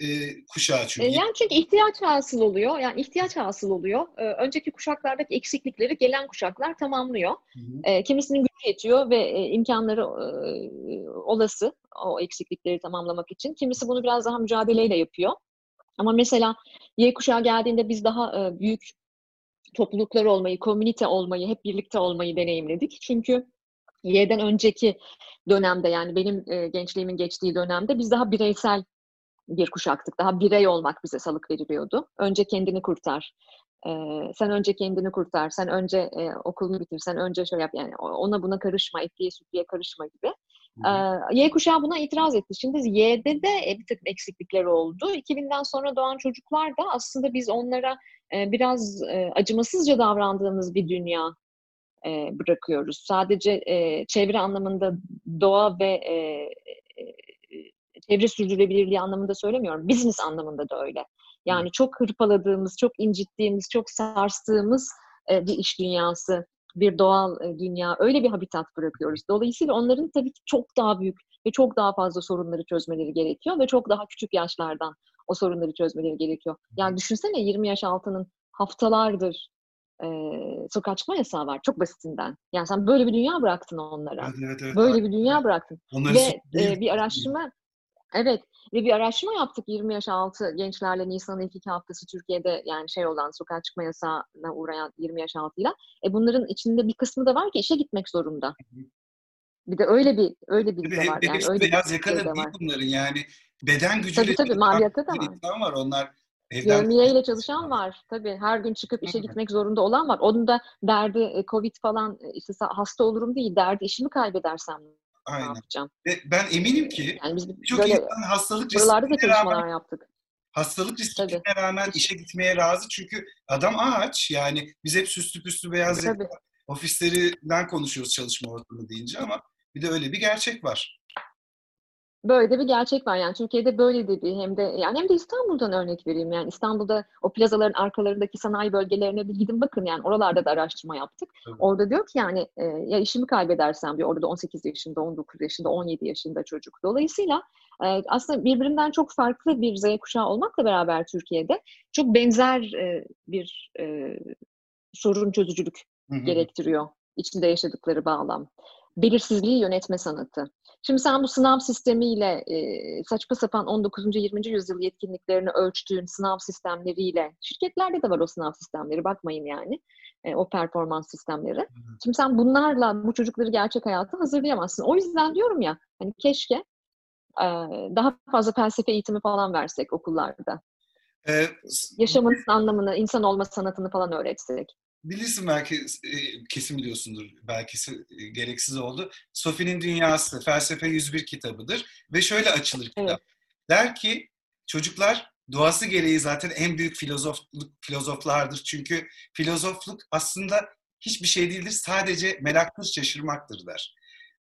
e, kuşağı çünkü. E, yani çünkü ihtiyaç hasıl oluyor. Yani ihtiyaç hasıl oluyor. E, önceki kuşaklardaki eksiklikleri gelen kuşaklar tamamlıyor. Hı hı. E, kimisinin gücü yetiyor ve e, imkanları e, olası o eksiklikleri tamamlamak için. Kimisi bunu biraz daha mücadeleyle yapıyor. Ama mesela Y kuşağı geldiğinde biz daha e, büyük topluluklar olmayı, komünite olmayı, hep birlikte olmayı deneyimledik. Çünkü Y'den önceki dönemde yani benim e, gençliğimin geçtiği dönemde biz daha bireysel bir kuşaktık. Daha birey olmak bize salık veriliyordu. Önce kendini kurtar. Ee, sen önce kendini kurtar. Sen önce e, okulunu bitir. Sen önce şöyle yap. Yani ona buna karışma. Etliye sütliye karışma gibi. Ee, y kuşağı buna itiraz etti. Şimdi Y'de de e, bir takım eksiklikler oldu. 2000'den sonra doğan çocuklar da aslında biz onlara e, biraz e, acımasızca davrandığımız bir dünya e, bırakıyoruz. Sadece e, çevre anlamında doğa ve e, e, çevre sürdürülebilirliği anlamında söylemiyorum. Business anlamında da öyle. Yani çok hırpaladığımız, çok incittiğimiz, çok sarstığımız e, bir iş dünyası, bir doğal e, dünya, öyle bir habitat bırakıyoruz. Dolayısıyla onların tabii ki çok daha büyük ve çok daha fazla sorunları çözmeleri gerekiyor ve çok daha küçük yaşlardan o sorunları çözmeleri gerekiyor. Yani düşünsene 20 yaş altının haftalardır e, sokağa çıkma yasağı var. Çok basitinden. Yani sen böyle bir dünya bıraktın onlara. Evet, evet, evet. Böyle bir dünya bıraktın. Onları ve e, bir araştırma Evet ve bir araştırma yaptık 20 yaş altı gençlerle Nisan'ın ilk iki haftası Türkiye'de yani şey olan sokağa çıkma yasağına uğrayan 20 yaş altıyla. E bunların içinde bir kısmı da var ki işe gitmek zorunda. Bir de öyle bir öyle bir de var. Yani öyle beyaz yaka da değil bunların yani beden gücüyle tabii, tabii, maliyette de var. var. Onlar evden... ile çalışan var. Tabii her gün çıkıp işe gitmek zorunda olan var. Onun da derdi e, Covid falan e, işte hasta olurum değil. Derdi işimi kaybedersem Aynen. ne yapacağım? Ve ben eminim ki yani biz çok insan hastalık riskine rağmen, yaptık. Hastalık riskine rağmen işe gitmeye razı çünkü adam ağaç yani biz hep süslü püslü beyaz ofislerinden konuşuyoruz çalışma ortamı deyince ama bir de öyle bir gerçek var. Böyle de bir gerçek var yani Türkiye'de böyle de bir hem de yani hem de İstanbul'dan örnek vereyim yani İstanbul'da o plazaların arkalarındaki sanayi bölgelerine bir gidin bakın yani oralarda da araştırma yaptık. Evet. Orada diyor ki yani e, ya işimi kaybedersem diyor orada da 18 yaşında, 19 yaşında, 17 yaşında çocuk. Dolayısıyla e, aslında birbirinden çok farklı bir Z kuşağı olmakla beraber Türkiye'de çok benzer e, bir e, sorun çözücülük hı hı. gerektiriyor içinde yaşadıkları bağlam. Belirsizliği yönetme sanatı. Şimdi sen bu sınav sistemiyle e, saçma sapan 19. 20. yüzyıl yetkinliklerini ölçtüğün sınav sistemleriyle, şirketlerde de var o sınav sistemleri bakmayın yani, e, o performans sistemleri. Şimdi sen bunlarla bu çocukları gerçek hayata hazırlayamazsın. O yüzden diyorum ya, hani keşke e, daha fazla felsefe eğitimi falan versek okullarda. Ee, Yaşamın anlamını, insan olma sanatını falan öğretsek bilirsin belki e, kesin biliyorsundur belki e, gereksiz oldu. Sophie'nin Dünyası felsefe 101 kitabıdır ve şöyle açılır kitap. Evet. Der ki çocuklar doğası gereği zaten en büyük filozofluk filozoflardır. Çünkü filozofluk aslında hiçbir şey değildir. Sadece meraktır, şaşırmaktır der.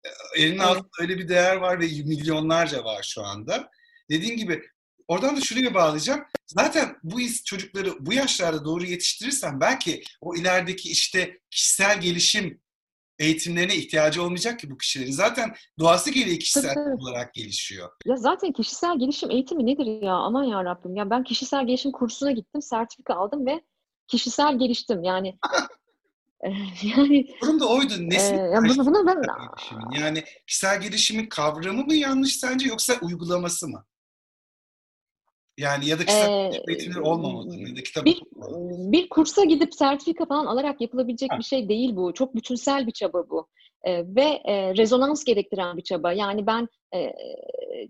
E, elinin evet. altında öyle bir değer var ve milyonlarca var şu anda. Dediğim gibi oradan da şuraya bağlayacağım. Zaten bu çocukları bu yaşlarda doğru yetiştirirsen belki o ilerideki işte kişisel gelişim eğitimlerine ihtiyacı olmayacak ki bu kişilerin. Zaten doğası gereği kişisel tabii, olarak gelişiyor. Ya zaten kişisel gelişim eğitimi nedir ya? Aman ya Rabbim. Ya ben kişisel gelişim kursuna gittim, sertifika aldım ve kişisel geliştim. Yani yani Durum da oydu. Nesin e, ya bunu, bunu ben yani kişisel gelişimin kavramı mı yanlış sence yoksa uygulaması mı? Yani ya da kişisel ee, eğitimleri olmamalı? Ya da kitap bir, bir kursa gidip sertifika falan alarak yapılabilecek ha. bir şey değil bu. Çok bütünsel bir çaba bu. Ee, ve e, rezonans gerektiren bir çaba. Yani ben e,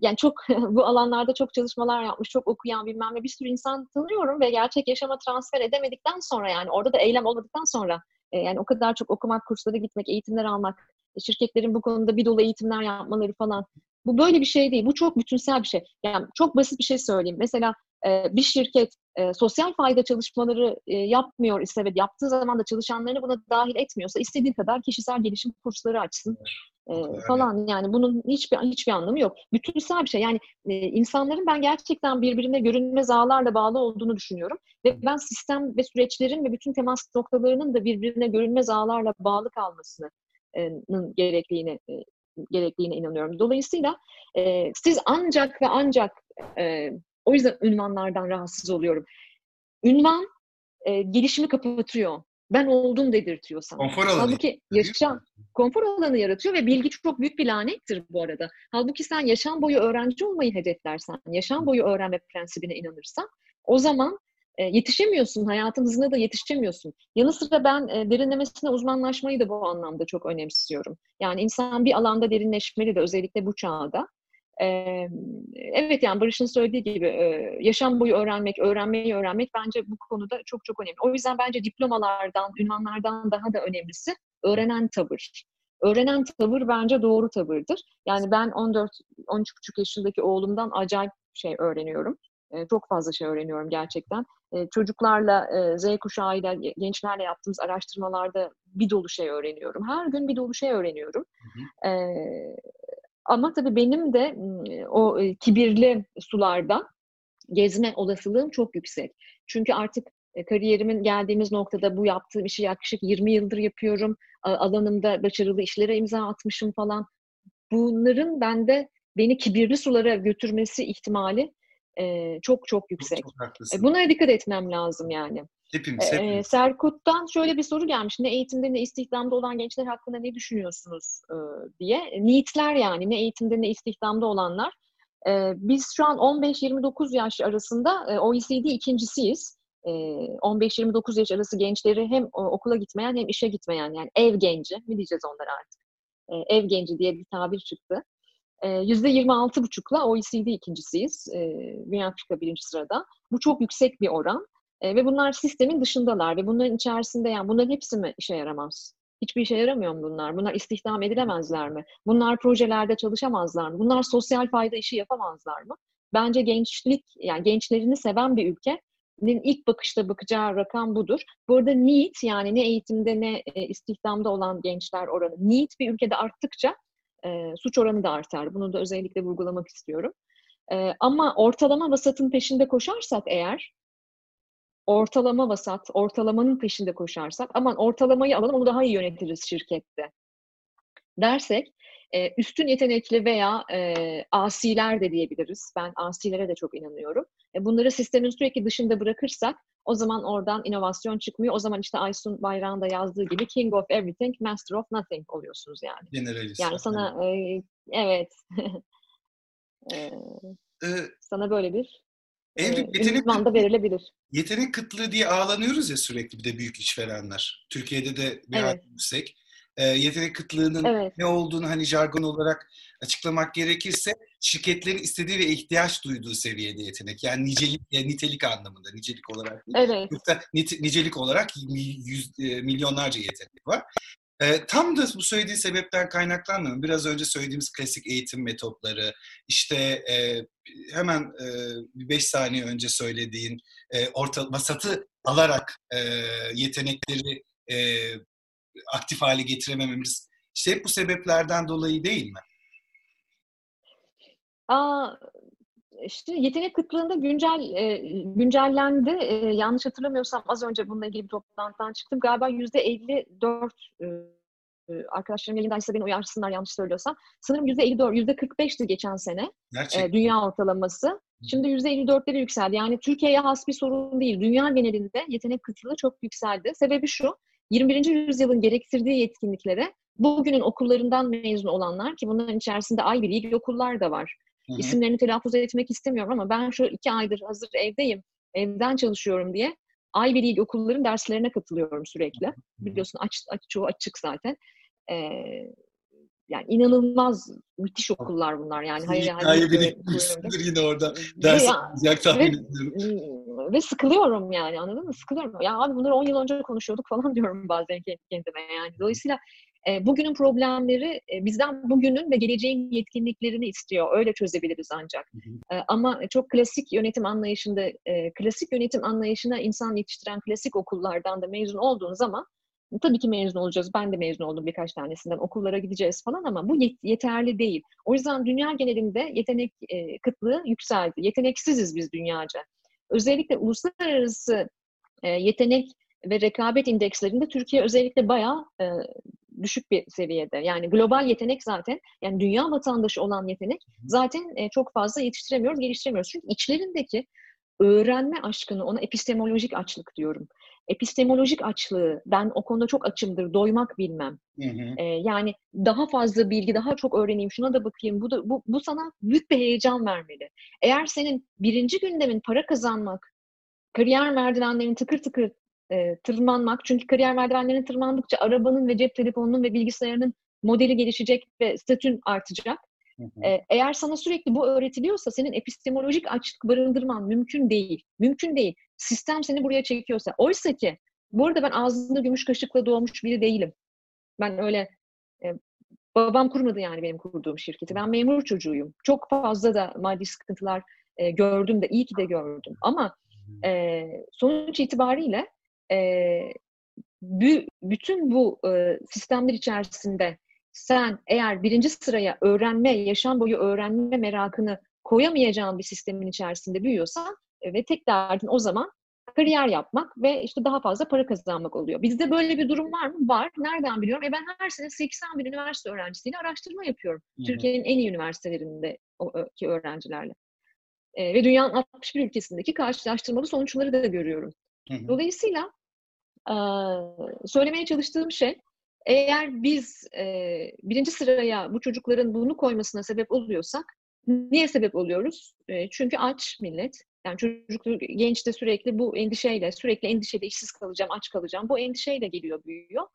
yani çok bu alanlarda çok çalışmalar yapmış, çok okuyan bilmem ne bir sürü insan tanıyorum ve gerçek yaşama transfer edemedikten sonra yani orada da eylem olmadıktan sonra e, yani o kadar çok okumak, kurslara gitmek, eğitimler almak, şirketlerin bu konuda bir dolu eğitimler yapmaları falan bu böyle bir şey değil. Bu çok bütünsel bir şey. Yani çok basit bir şey söyleyeyim. Mesela e, bir şirket e, sosyal fayda çalışmaları e, yapmıyor ise ve yaptığı zaman da çalışanlarını buna dahil etmiyorsa istediği kadar kişisel gelişim kursları açsın e, falan yani bunun hiçbir hiçbir anlamı yok. Bütünsel bir şey. Yani e, insanların ben gerçekten birbirine görünmez ağlarla bağlı olduğunu düşünüyorum ve ben sistem ve süreçlerin ve bütün temas noktalarının da birbirine görünmez ağlarla bağlı kalmasını gerektiğini gerektiğine inanıyorum. Dolayısıyla e, siz ancak ve ancak e, o yüzden ünvanlardan rahatsız oluyorum. Ünvan e, gelişimi kapatıyor. Ben oldum dedirtiyor sana. Konfor alanı. Halbuki yaşam, konfor alanı yaratıyor ve bilgi çok büyük bir lanettir bu arada. Halbuki sen yaşam boyu öğrenci olmayı hedeflersen, yaşam boyu öğrenme prensibine inanırsan o zaman e, yetişemiyorsun. Hayatın hızına da yetişemiyorsun. Yanı sıra ben e, derinlemesine uzmanlaşmayı da bu anlamda çok önemsiyorum. Yani insan bir alanda derinleşmeli de özellikle bu çağda. E, evet yani Barış'ın söylediği gibi e, yaşam boyu öğrenmek, öğrenmeyi öğrenmek bence bu konuda çok çok önemli. O yüzden bence diplomalardan, ünvanlardan daha da önemlisi öğrenen tavır. Öğrenen tavır bence doğru tavırdır. Yani ben 14 13,5 yaşındaki oğlumdan acayip şey öğreniyorum. Çok fazla şey öğreniyorum gerçekten. E, çocuklarla, e, Z kuşağıyla, gençlerle yaptığımız araştırmalarda bir dolu şey öğreniyorum. Her gün bir dolu şey öğreniyorum. Hı hı. E, ama tabii benim de o kibirli sularda gezme olasılığım çok yüksek. Çünkü artık kariyerimin geldiğimiz noktada bu yaptığım işi yaklaşık 20 yıldır yapıyorum. Alanımda başarılı işlere imza atmışım falan. Bunların bende beni kibirli sulara götürmesi ihtimali e, çok çok yüksek. Çok e, buna dikkat etmem lazım yani. Hepimiz, hepimiz. E, Serkut'tan şöyle bir soru gelmiş. Ne eğitimde ne istihdamda olan gençler hakkında ne düşünüyorsunuz e, diye. Nitler yani ne eğitimde ne istihdamda olanlar. E, biz şu an 15-29 yaş arasında e, OECD ikincisiyiz. E, 15-29 yaş arası gençleri hem okula gitmeyen hem işe gitmeyen yani ev genci mi diyeceğiz onlara artık. E, ev genci diye bir tabir çıktı. %26,5'la OECD ikincisiyiz. Dünya Afrika birinci sırada. Bu çok yüksek bir oran. ve bunlar sistemin dışındalar ve bunların içerisinde yani bunların hepsi mi işe yaramaz? Hiçbir işe yaramıyor mu bunlar? Bunlar istihdam edilemezler mi? Bunlar projelerde çalışamazlar mı? Bunlar sosyal fayda işi yapamazlar mı? Bence gençlik, yani gençlerini seven bir ülkenin ilk bakışta bakacağı rakam budur. Bu arada NEET yani ne eğitimde ne istihdamda olan gençler oranı. NEET bir ülkede arttıkça e, suç oranı da artar. Bunu da özellikle vurgulamak istiyorum. E, ama ortalama vasatın peşinde koşarsak eğer, ortalama vasat, ortalamanın peşinde koşarsak, aman ortalamayı alalım onu daha iyi yönetiriz şirkette dersek, e, üstün yetenekli veya e, asiler de diyebiliriz. Ben asilere de çok inanıyorum. E, bunları sistemin sürekli dışında bırakırsak o zaman oradan inovasyon çıkmıyor. O zaman işte Aysun Bayrağ'ın da yazdığı gibi King of Everything, Master of Nothing oluyorsunuz yani. Generalist. Yani sana e, evet e, ee, sana böyle bir en büyük yetenek da verilebilir. Yetenek kıtlığı diye ağlanıyoruz ya sürekli bir de büyük işverenler. Türkiye'de de bir evet. yüksek e, yetenek kıtlığının evet. ne olduğunu hani jargon olarak açıklamak gerekirse şirketlerin istediği ve ihtiyaç duyduğu seviyede yetenek. Yani nicelik, yani nitelik anlamında, nicelik olarak değil. Evet. Yoksa nicelik olarak yüz, e, milyonlarca yetenek var. E, tam da bu söylediği sebepten kaynaklanmıyor. Biraz önce söylediğimiz klasik eğitim metotları, işte e, hemen e, 5 saniye önce söylediğin e, orta vasatı alarak e, yetenekleri e, aktif hale getiremememiz işte hep bu sebeplerden dolayı değil mi? Aa, işte yetenek kıtlığında güncel e, güncellendi. E, yanlış hatırlamıyorsam az önce bununla ilgili bir toplantıdan çıktım. Galiba yüzde 54 e, arkadaşlarım yayındaysa beni uyarsınlar yanlış söylüyorsam. Sanırım %54, %45'ti geçen sene Gerçekten. dünya ortalaması. Şimdi %54'lere yükseldi. Yani Türkiye'ye has bir sorun değil. Dünya genelinde yetenek kıtlığı çok yükseldi. Sebebi şu, 21. yüzyılın gerektirdiği yetkinliklere bugünün okullarından mezun olanlar ki bunların içerisinde Ivy League okullar da var. Hı-hı. İsimlerini telaffuz etmek istemiyorum ama ben şu iki aydır hazır evdeyim, evden çalışıyorum diye Ivy League okulların derslerine katılıyorum sürekli. Biliyorsun aç, aç, çoğu açık zaten. Ee, yani inanılmaz müthiş okullar bunlar yani. Hayır, hikaye birikmişsindir yine orada ders alacak tahmin ediyorum. Ve sıkılıyorum yani anladın mı? Sıkılıyorum. Ya abi bunları 10 yıl önce konuşuyorduk falan diyorum bazen kendime yani. Dolayısıyla e, bugünün problemleri e, bizden bugünün ve geleceğin yetkinliklerini istiyor. Öyle çözebiliriz ancak. Hı hı. E, ama çok klasik yönetim anlayışında, e, klasik yönetim anlayışına insan yetiştiren klasik okullardan da mezun olduğun zaman Tabii ki mezun olacağız. Ben de mezun oldum birkaç tanesinden. Okullara gideceğiz falan ama bu yet- yeterli değil. O yüzden dünya genelinde yetenek e, kıtlığı yükseldi. Yeteneksiziz biz dünyaca. Özellikle uluslararası e, yetenek ve rekabet indekslerinde Türkiye özellikle bayağı e, düşük bir seviyede. Yani global yetenek zaten, yani dünya vatandaşı olan yetenek zaten e, çok fazla yetiştiremiyoruz, geliştiremiyoruz. Çünkü içlerindeki öğrenme aşkını, ona epistemolojik açlık diyorum. Epistemolojik açlığı, ben o konuda çok açımdır, doymak bilmem. Hı hı. Ee, yani daha fazla bilgi, daha çok öğreneyim, şuna da bakayım, bu, da, bu, bu sana büyük bir heyecan vermeli. Eğer senin birinci gündemin para kazanmak, kariyer merdivenlerini tıkır tıkır e, tırmanmak, çünkü kariyer merdivenlerini tırmandıkça arabanın ve cep telefonunun ve bilgisayarının modeli gelişecek ve statün artacak. Ee, eğer sana sürekli bu öğretiliyorsa senin epistemolojik açlık barındırman mümkün değil. Mümkün değil. Sistem seni buraya çekiyorsa. Oysa ki bu arada ben ağzında gümüş kaşıkla doğmuş biri değilim. Ben öyle e, babam kurmadı yani benim kurduğum şirketi. Ben memur çocuğuyum. Çok fazla da maddi sıkıntılar e, gördüm de iyi ki de gördüm. Ama e, sonuç itibariyle e, bütün bu e, sistemler içerisinde sen eğer birinci sıraya öğrenme, yaşam boyu öğrenme merakını koyamayacağın bir sistemin içerisinde büyüyorsan e, ve tek derdin o zaman kariyer yapmak ve işte daha fazla para kazanmak oluyor. Bizde böyle bir durum var mı? Var. Nereden biliyorum? E ben her sene 80 bin üniversite öğrencisiyle araştırma yapıyorum. Türkiye'nin en iyi üniversitelerindeki öğrencilerle. E, ve dünyanın 61 ülkesindeki karşılaştırmalı sonuçları da görüyorum. Hı-hı. Dolayısıyla e, söylemeye çalıştığım şey eğer biz e, birinci sıraya bu çocukların bunu koymasına sebep oluyorsak, niye sebep oluyoruz? E, çünkü aç millet. Yani çocuk, genç de sürekli bu endişeyle, sürekli endişeyle işsiz kalacağım, aç kalacağım. Bu endişeyle geliyor, büyüyor.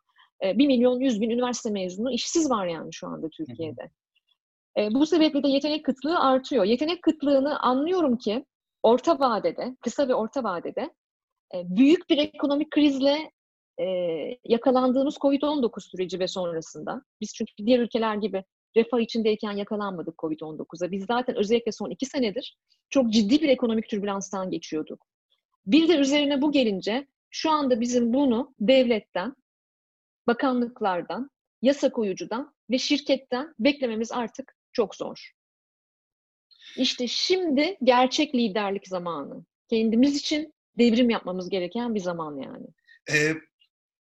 E, 1 milyon 100 bin üniversite mezunu işsiz var yani şu anda Türkiye'de. E, bu sebeple de yetenek kıtlığı artıyor. Yetenek kıtlığını anlıyorum ki orta vadede, kısa ve orta vadede büyük bir ekonomik krizle e, yakalandığımız COVID-19 süreci ve sonrasında. Biz çünkü diğer ülkeler gibi refah içindeyken yakalanmadık COVID-19'a. Biz zaten özellikle son iki senedir çok ciddi bir ekonomik türbülanstan geçiyorduk. Bir de üzerine bu gelince şu anda bizim bunu devletten, bakanlıklardan, yasa koyucudan ve şirketten beklememiz artık çok zor. İşte şimdi gerçek liderlik zamanı. Kendimiz için devrim yapmamız gereken bir zaman yani. Ee,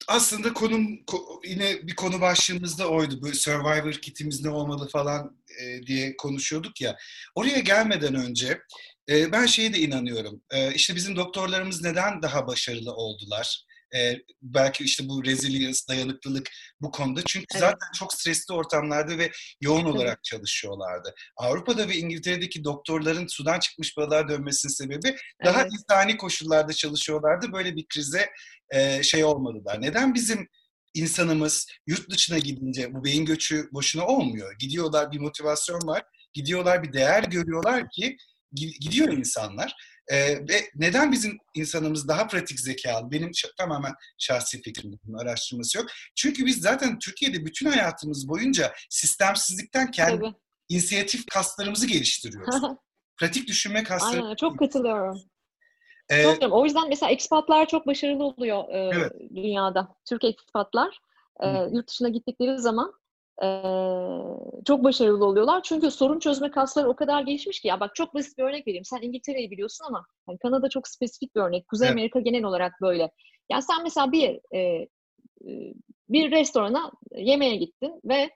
aslında konum yine bir konu başlığımızda oydu. Bu Survivor kitimiz ne olmalı falan e, diye konuşuyorduk ya. Oraya gelmeden önce e, ben şeye de inanıyorum. E, işte bizim doktorlarımız neden daha başarılı oldular? E, belki işte bu resilience, dayanıklılık bu konuda. Çünkü evet. zaten çok stresli ortamlarda ve yoğun evet. olarak çalışıyorlardı. Avrupa'da ve İngiltere'deki doktorların sudan çıkmış balığa dönmesinin sebebi daha evet. insani koşullarda çalışıyorlardı. Böyle bir krize e, şey olmadılar. Neden bizim insanımız yurt dışına gidince bu beyin göçü boşuna olmuyor. Gidiyorlar bir motivasyon var. Gidiyorlar bir değer görüyorlar ki gidiyor insanlar. Ee, ve neden bizim insanımız daha pratik zekalı? Benim tamamen şahsi fikrim, bunun araştırması yok. Çünkü biz zaten Türkiye'de bütün hayatımız boyunca sistemsizlikten kendi Tabii. inisiyatif kaslarımızı geliştiriyoruz. pratik düşünme kasları. Aynen, çok katılıyorum. Ee, çok o yüzden mesela ekspatlar çok başarılı oluyor e, evet. dünyada. Türk ekspatlar e, yurt dışına gittikleri zaman çok başarılı oluyorlar. Çünkü sorun çözme kasları o kadar gelişmiş ki. Ya bak çok basit bir örnek vereyim. Sen İngiltere'yi biliyorsun ama yani Kanada çok spesifik bir örnek. Kuzey evet. Amerika genel olarak böyle. Ya sen mesela bir e, bir restorana yemeğe gittin ve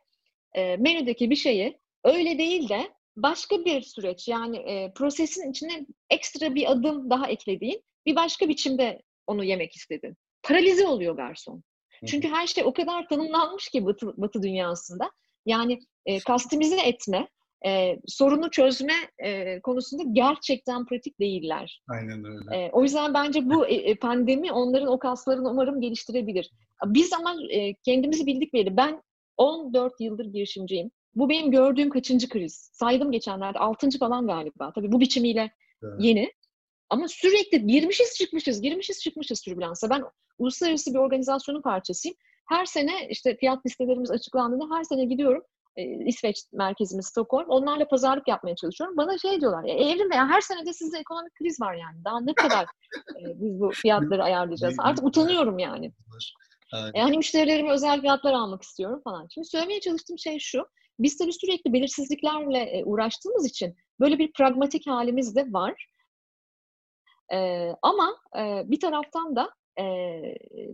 e, menüdeki bir şeyi öyle değil de başka bir süreç yani e, prosesin içine ekstra bir adım daha eklediğin bir başka biçimde onu yemek istedin. Paralize oluyor garson. Çünkü her şey o kadar tanımlanmış ki Batı, batı dünyasında. Yani e, kastimize etme, e, sorunu çözme e, konusunda gerçekten pratik değiller. Aynen öyle. E, o yüzden bence bu e, e, pandemi onların o kaslarını umarım geliştirebilir. Biz ama e, kendimizi bildik belli. Ben 14 yıldır girişimciyim. Bu benim gördüğüm kaçıncı kriz? Saydım geçenlerde. Altıncı falan galiba. Tabii bu biçimiyle evet. yeni. Ama sürekli girmişiz çıkmışız, girmişiz çıkmışız türbülansa. Ben uluslararası bir organizasyonun parçasıyım. Her sene işte fiyat listelerimiz açıklandığında her sene gidiyorum. E, İsveç merkezimiz Stockholm. Onlarla pazarlık yapmaya çalışıyorum. Bana şey diyorlar, ya evrim ya her senede sizde ekonomik kriz var yani. Daha ne kadar e, biz bu fiyatları ayarlayacağız? Artık utanıyorum yani. Yani müşterilerime özel fiyatlar almak istiyorum falan. Şimdi söylemeye çalıştığım şey şu. Biz tabii sürekli belirsizliklerle e, uğraştığımız için böyle bir pragmatik halimiz de var. E, ama e, bir taraftan da e,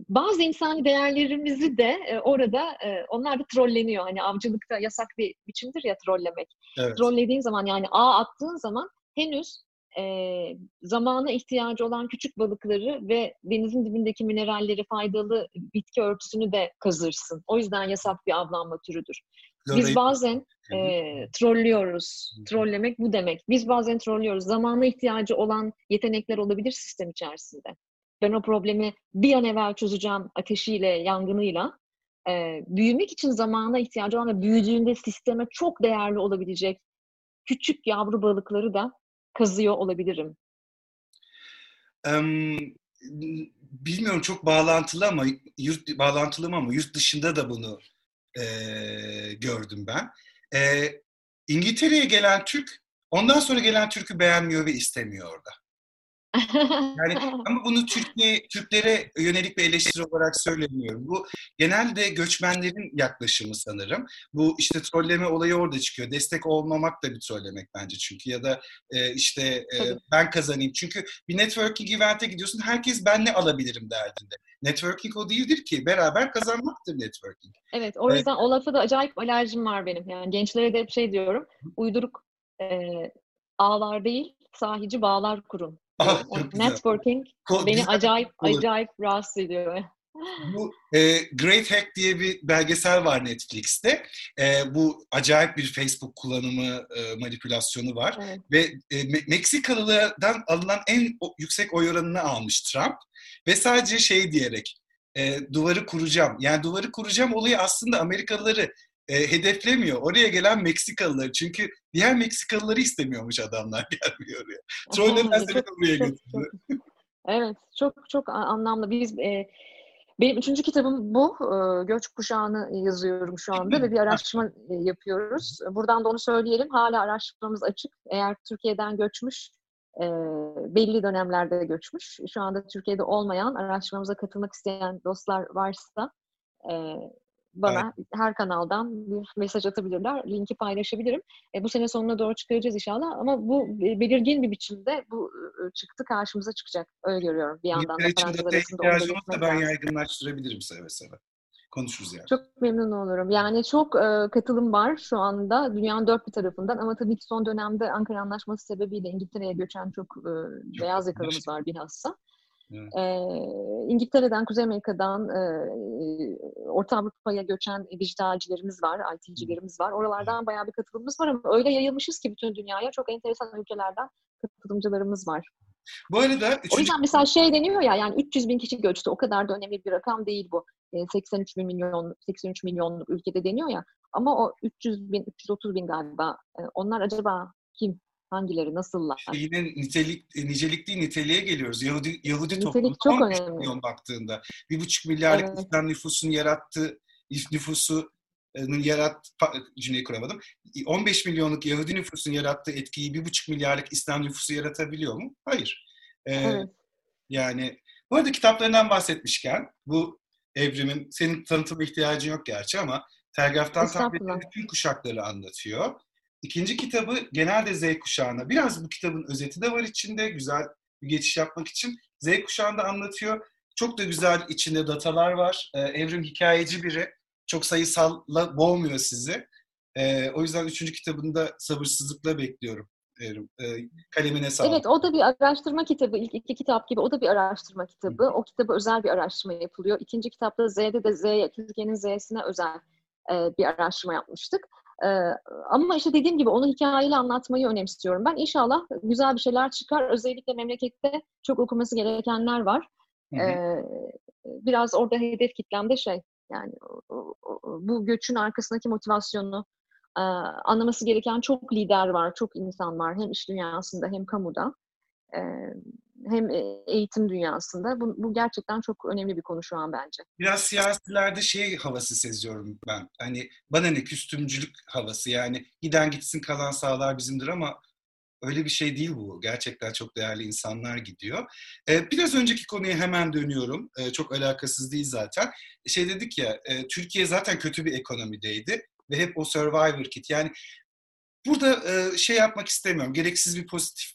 bazı insani değerlerimizi de e, orada e, onlar da trolleniyor. Hani avcılıkta yasak bir biçimdir ya trollemek. Evet. Trollediğin zaman yani ağ attığın zaman henüz e, zamana ihtiyacı olan küçük balıkları ve denizin dibindeki mineralleri, faydalı bitki örtüsünü de kazırsın. O yüzden yasak bir avlanma türüdür. Biz bazen e, trollüyoruz. Trollemek bu demek. Biz bazen trollüyoruz. Zamana ihtiyacı olan yetenekler olabilir sistem içerisinde. Ben o problemi bir an evvel çözeceğim ateşiyle, yangınıyla. E, büyümek için zamana ihtiyacı olan ve büyüdüğünde sisteme çok değerli olabilecek küçük yavru balıkları da kazıyor olabilirim. Um, bilmiyorum çok bağlantılı ama yurt bağlantılı mı ama yurt dışında da bunu e, gördüm ben. E, İngiltere'ye gelen Türk ondan sonra gelen Türk'ü beğenmiyor ve istemiyor orada. Yani ama bunu Türkiye Türklere yönelik bir eleştiri olarak söylemiyorum. Bu genelde göçmenlerin yaklaşımı sanırım. Bu işte trolleme olayı orada çıkıyor. Destek olmamak da bir trollemek bence çünkü ya da e, işte e, ben kazanayım. Çünkü bir networking event'e gidiyorsun herkes ben ne alabilirim derdinde. Networking o değildir ki. Beraber kazanmaktır networking. Evet o yüzden evet. o lafa da acayip alerjim var benim. Yani gençlere de hep şey diyorum. Uyduruk e, ağlar değil sahici bağlar kurun. Ah, networking Ko- beni acayip acayip rahatsız ediyor. Bu e, Great Hack diye bir belgesel var Netflix'te. E, bu acayip bir Facebook kullanımı e, manipülasyonu var. Evet. Ve e, Meksikalılardan alınan en yüksek oy oranını almış Trump. Ve sadece şey diyerek e, duvarı kuracağım. Yani duvarı kuracağım olayı aslında Amerikalıları e, hedeflemiyor. Oraya gelen Meksikalıları. Çünkü diğer Meksikalıları istemiyormuş adamlar gelmiyor oraya. Trollerler seni oraya götürüyor. Evet, çok çok anlamlı. Biz e, benim üçüncü kitabım bu. E, göç kuşağını yazıyorum şu anda ve bir araştırma e, yapıyoruz. Buradan da onu söyleyelim. Hala araştırmamız açık. Eğer Türkiye'den göçmüş, e, belli dönemlerde göçmüş, şu anda Türkiye'de olmayan, araştırmamıza katılmak isteyen dostlar varsa bana evet. her kanaldan bir mesaj atabilirler. Linki paylaşabilirim. E, bu sene sonuna doğru çıkaracağız inşallah ama bu belirgin bir biçimde bu çıktı karşımıza çıkacak. Öyle görüyorum bir yandan da. Fransız arasında da ben yaygınlaştırabilirim seve seve. Konuşuruz yani. Çok memnun olurum. Yani çok e, katılım var şu anda dünyanın dört bir tarafından ama tabii ki son dönemde Ankara Anlaşması sebebiyle İngiltere'ye göçen çok, e, çok beyaz yakalımız var bilhassa. Evet. E, İngiltere'den, Kuzey Amerika'dan e, Orta Avrupa'ya göçen dijitalcilerimiz var, IT'cilerimiz var. Oralardan bayağı bir katılımımız var ama öyle yayılmışız ki bütün dünyaya çok enteresan ülkelerden katılımcılarımız var. Bu arada... Üçüncü... O yüzden mesela şey deniyor ya yani 300 bin kişi göçtü. O kadar da önemli bir rakam değil bu. 83 bin milyon, 83 milyonluk ülkede deniyor ya. Ama o 300 bin, 330 bin galiba. Onlar acaba kim? Hangileri, nasıllar? İşte yine nitelik, nicelikli niteliğe geliyoruz. Yahudi, Yahudi toplumu çok önemli. milyon baktığında. Bir buçuk milyarlık evet. İslam nüfusun yarattığı nüfusu yarat cümleyi kuramadım. 15 milyonluk Yahudi nüfusun yarattığı etkiyi bir buçuk milyarlık İslam nüfusu yaratabiliyor mu? Hayır. Ee, evet. Yani bu arada kitaplarından bahsetmişken bu evrimin senin tanıtıma ihtiyacın yok gerçi ama Telgraf'tan tahmin bütün kuşakları anlatıyor. İkinci kitabı genelde Z kuşağına. Biraz bu kitabın özeti de var içinde. Güzel bir geçiş yapmak için. Z kuşağında anlatıyor. Çok da güzel içinde datalar var. E, Evrim hikayeci biri. Çok sayısalla boğmuyor sizi. E, o yüzden üçüncü kitabını da sabırsızlıkla bekliyorum. Evrim. E, kalemine sağlık. Evet o da bir araştırma kitabı. İlk iki kitap gibi o da bir araştırma kitabı. O kitabı özel bir araştırma yapılıyor. İkinci kitapta Z'de de Z, Türkiye'nin Z'sine özel e, bir araştırma yapmıştık. E, ama işte dediğim gibi onu hikayeyle anlatmayı önemsiyorum. Ben inşallah güzel bir şeyler çıkar. Özellikle memlekette çok okuması gerekenler var. Hı hı. E, biraz orada hedef kitlemde şey yani bu göçün arkasındaki motivasyonu anlaması gereken çok lider var, çok insan var. Hem iş dünyasında hem kamuda hem eğitim dünyasında. Bu, bu gerçekten çok önemli bir konu şu an bence. Biraz siyasilerde şey havası seziyorum ben. Hani bana ne küstümcülük havası yani giden gitsin kalan sağlar bizimdir ama öyle bir şey değil bu. Gerçekten çok değerli insanlar gidiyor. Ee, biraz önceki konuya hemen dönüyorum. Ee, çok alakasız değil zaten. Şey dedik ya, e, Türkiye zaten kötü bir ekonomideydi ve hep o survivor kit. Yani burada e, şey yapmak istemiyorum. Gereksiz bir pozitif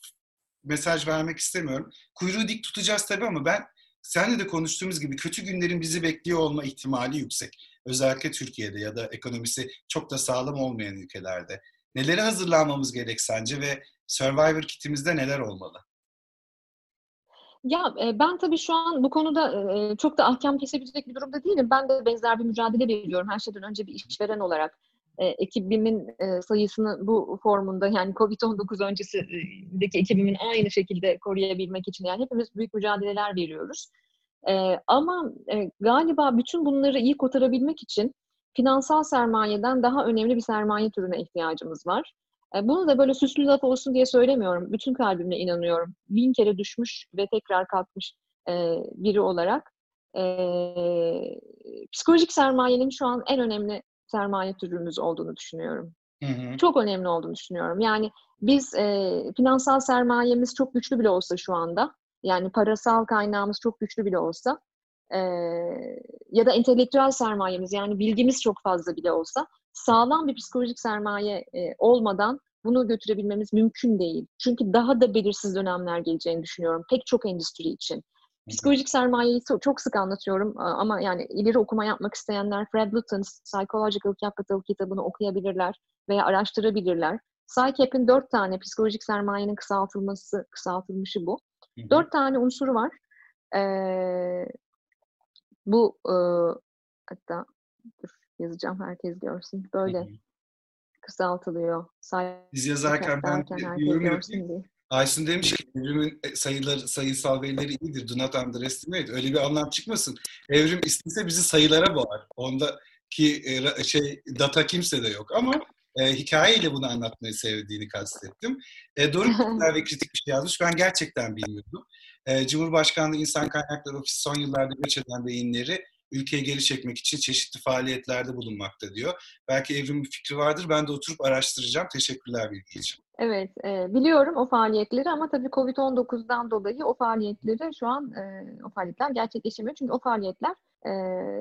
mesaj vermek istemiyorum. Kuyruğu dik tutacağız tabii ama ben seninle de konuştuğumuz gibi kötü günlerin bizi bekliyor olma ihtimali yüksek. Özellikle Türkiye'de ya da ekonomisi çok da sağlam olmayan ülkelerde. Nelere hazırlanmamız gerek sence ve Survivor kitimizde neler olmalı? Ya e, ben tabii şu an bu konuda e, çok da ahkam kesebilecek bir durumda değilim. Ben de benzer bir mücadele veriyorum her şeyden önce bir işveren olarak. E, ekibimin sayısını bu formunda yani Covid-19 öncesindeki ekibimin aynı şekilde koruyabilmek için yani hepimiz büyük mücadeleler veriyoruz. Ama galiba bütün bunları iyi kotarabilmek için finansal sermayeden daha önemli bir sermaye türüne ihtiyacımız var. E, bunu da böyle süslü laf olsun diye söylemiyorum. Bütün kalbimle inanıyorum. Bin kere düşmüş ve tekrar kalkmış e, biri olarak. E, psikolojik sermayenin şu an en önemli sermaye türümüz olduğunu düşünüyorum. Hı hı. Çok önemli olduğunu düşünüyorum. Yani biz e, finansal sermayemiz çok güçlü bile olsa şu anda, yani parasal kaynağımız çok güçlü bile olsa e, ya da entelektüel sermayemiz yani bilgimiz çok fazla bile olsa sağlam bir psikolojik sermaye e, olmadan bunu götürebilmemiz mümkün değil. Çünkü daha da belirsiz dönemler geleceğini düşünüyorum pek çok endüstri için. Psikolojik sermayeyi çok sık anlatıyorum ama yani ileri okuma yapmak isteyenler Fred Luton's Psychological Capital kitabını okuyabilirler veya araştırabilirler. PsyCap'in dört tane psikolojik sermayenin kısaltılması, kısaltılmışı bu. Dört tane unsuru var. Ee, bu e, hatta dur yazacağım herkes görsün. Böyle kısaltılıyor. Say Biz yazarken ben diyorum ki Aysun demiş ki evrimin e, sayıları, sayısal verileri iyidir. Do not underestimate. Öyle bir anlam çıkmasın. Evrim istese bizi sayılara boğar. Ondaki e, şey data kimse de yok ama e, hikayeyle bunu anlatmayı sevdiğini kastettim. E, doğru ve kritik bir şey yazmış. Ben gerçekten bilmiyordum. E, Cumhurbaşkanlığı İnsan Kaynakları Ofisi son yıllarda göç eden beyinleri ülkeyi geri çekmek için çeşitli faaliyetlerde bulunmakta diyor. Belki Evrim bir fikri vardır. Ben de oturup araştıracağım. Teşekkürler bilgi için. Evet, e, biliyorum o faaliyetleri ama tabii Covid-19'dan dolayı o faaliyetleri şu an e, o faaliyetler gerçekleşemiyor. Çünkü o faaliyetler e,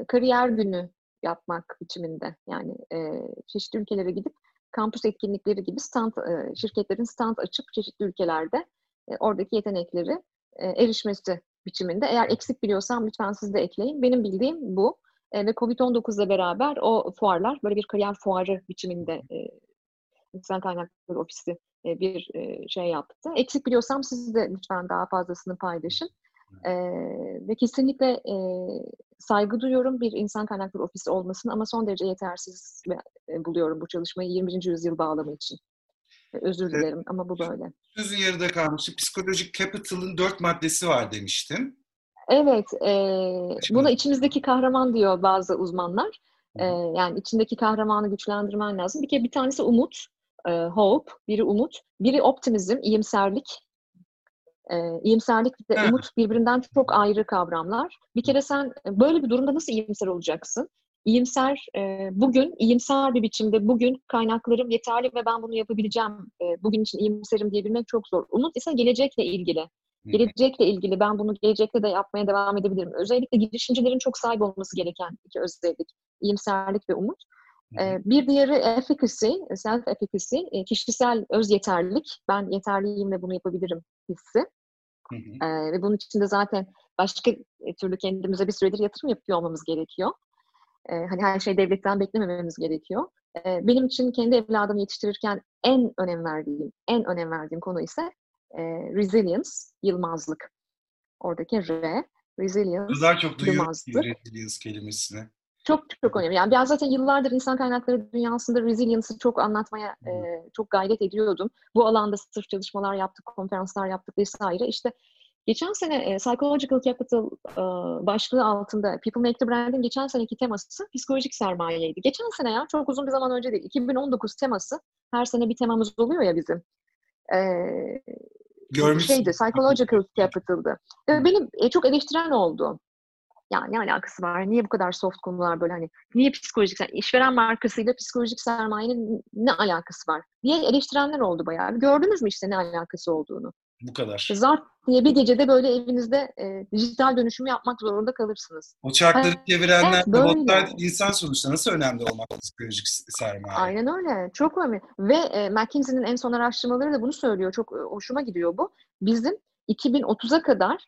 kariyer günü yapmak biçiminde. Yani e, çeşitli ülkelere gidip kampüs etkinlikleri gibi stand e, şirketlerin stand açıp çeşitli ülkelerde e, oradaki yetenekleri e, erişmesi biçiminde. Eğer eksik biliyorsam lütfen siz de ekleyin. Benim bildiğim bu. E, ve Covid-19 ile beraber o fuarlar böyle bir kariyer fuarı biçiminde e, İnsan Kaynakları Ofisi e, bir e, şey yaptı. Eksik biliyorsam siz de lütfen daha fazlasını paylaşın. E, ve kesinlikle e, saygı duyuyorum bir insan kaynakları ofisi olmasını ama son derece yetersiz e, buluyorum bu çalışmayı 20. yüzyıl bağlamı için. Özür dilerim evet. ama bu böyle. Sözün yarıda kalmıştı. Psikolojik Capital'ın dört maddesi var demiştin. Evet. E, buna içimizdeki kahraman diyor bazı uzmanlar. E, yani içindeki kahramanı güçlendirmen lazım. Bir kere bir tanesi umut, e, hope, biri umut, biri optimizm, iyimserlik. E, iyimserlik ve umut birbirinden çok ayrı kavramlar. Bir kere sen böyle bir durumda nasıl iyimser olacaksın? İyimser, e, bugün iyimser bir biçimde bugün kaynaklarım yeterli ve ben bunu yapabileceğim, e, bugün için iyimserim diyebilmek çok zor. Umut ise gelecekle ilgili. Gelecekle ilgili ben bunu gelecekte de yapmaya devam edebilirim. Özellikle girişimcilerin çok sahip olması gereken iki özellik. İyimserlik ve umut. Ee, bir diğeri efficacy, self efficacy, e, kişisel öz yeterlilik. Ben yeterliyim ve bunu yapabilirim hissi. Hı hı. Ee, ve bunun içinde zaten başka türlü kendimize bir süredir yatırım yapıyor olmamız gerekiyor. E, hani her şey devletten beklemememiz gerekiyor. E, benim için kendi evladımı yetiştirirken en önem verdiğim, en önem verdiğim konu ise e, resilience, yılmazlık. Oradaki R, resilience, O kadar çok yılmazlık. resilience kelimesini. Çok çok önemli. Yani ben zaten yıllardır insan kaynakları dünyasında resilience'ı çok anlatmaya e, çok gayret ediyordum. Bu alanda sırf çalışmalar yaptık, konferanslar yaptık vesaire. İşte geçen sene e, Psychological Capital e, başlığı altında People Make the Brand'in geçen seneki teması psikolojik sermayeydi. Geçen sene ya çok uzun bir zaman önce değil. 2019 teması her sene bir temamız oluyor ya bizim. E, Görmüşsün. şeydi, Psychological Capital'dı. Ve benim e, çok eleştiren oldu. Ya ne alakası var? Niye bu kadar soft konular böyle hani? Niye psikolojik sermaye? işveren markasıyla psikolojik sermayenin ne alakası var? diye eleştirenler oldu bayağı. Gördünüz mü işte ne alakası olduğunu? Bu kadar. Zart diye bir gecede böyle evinizde e, dijital dönüşümü yapmak zorunda kalırsınız. O çarkları Evet, çevirenler, böyle. robotlar insan sonuçta nasıl önemli olmak psikolojik sermaye? Aynen öyle. Çok önemli. Ve e, McKinsey'nin en son araştırmaları da bunu söylüyor. Çok e, hoşuma gidiyor bu. Bizim 2030'a kadar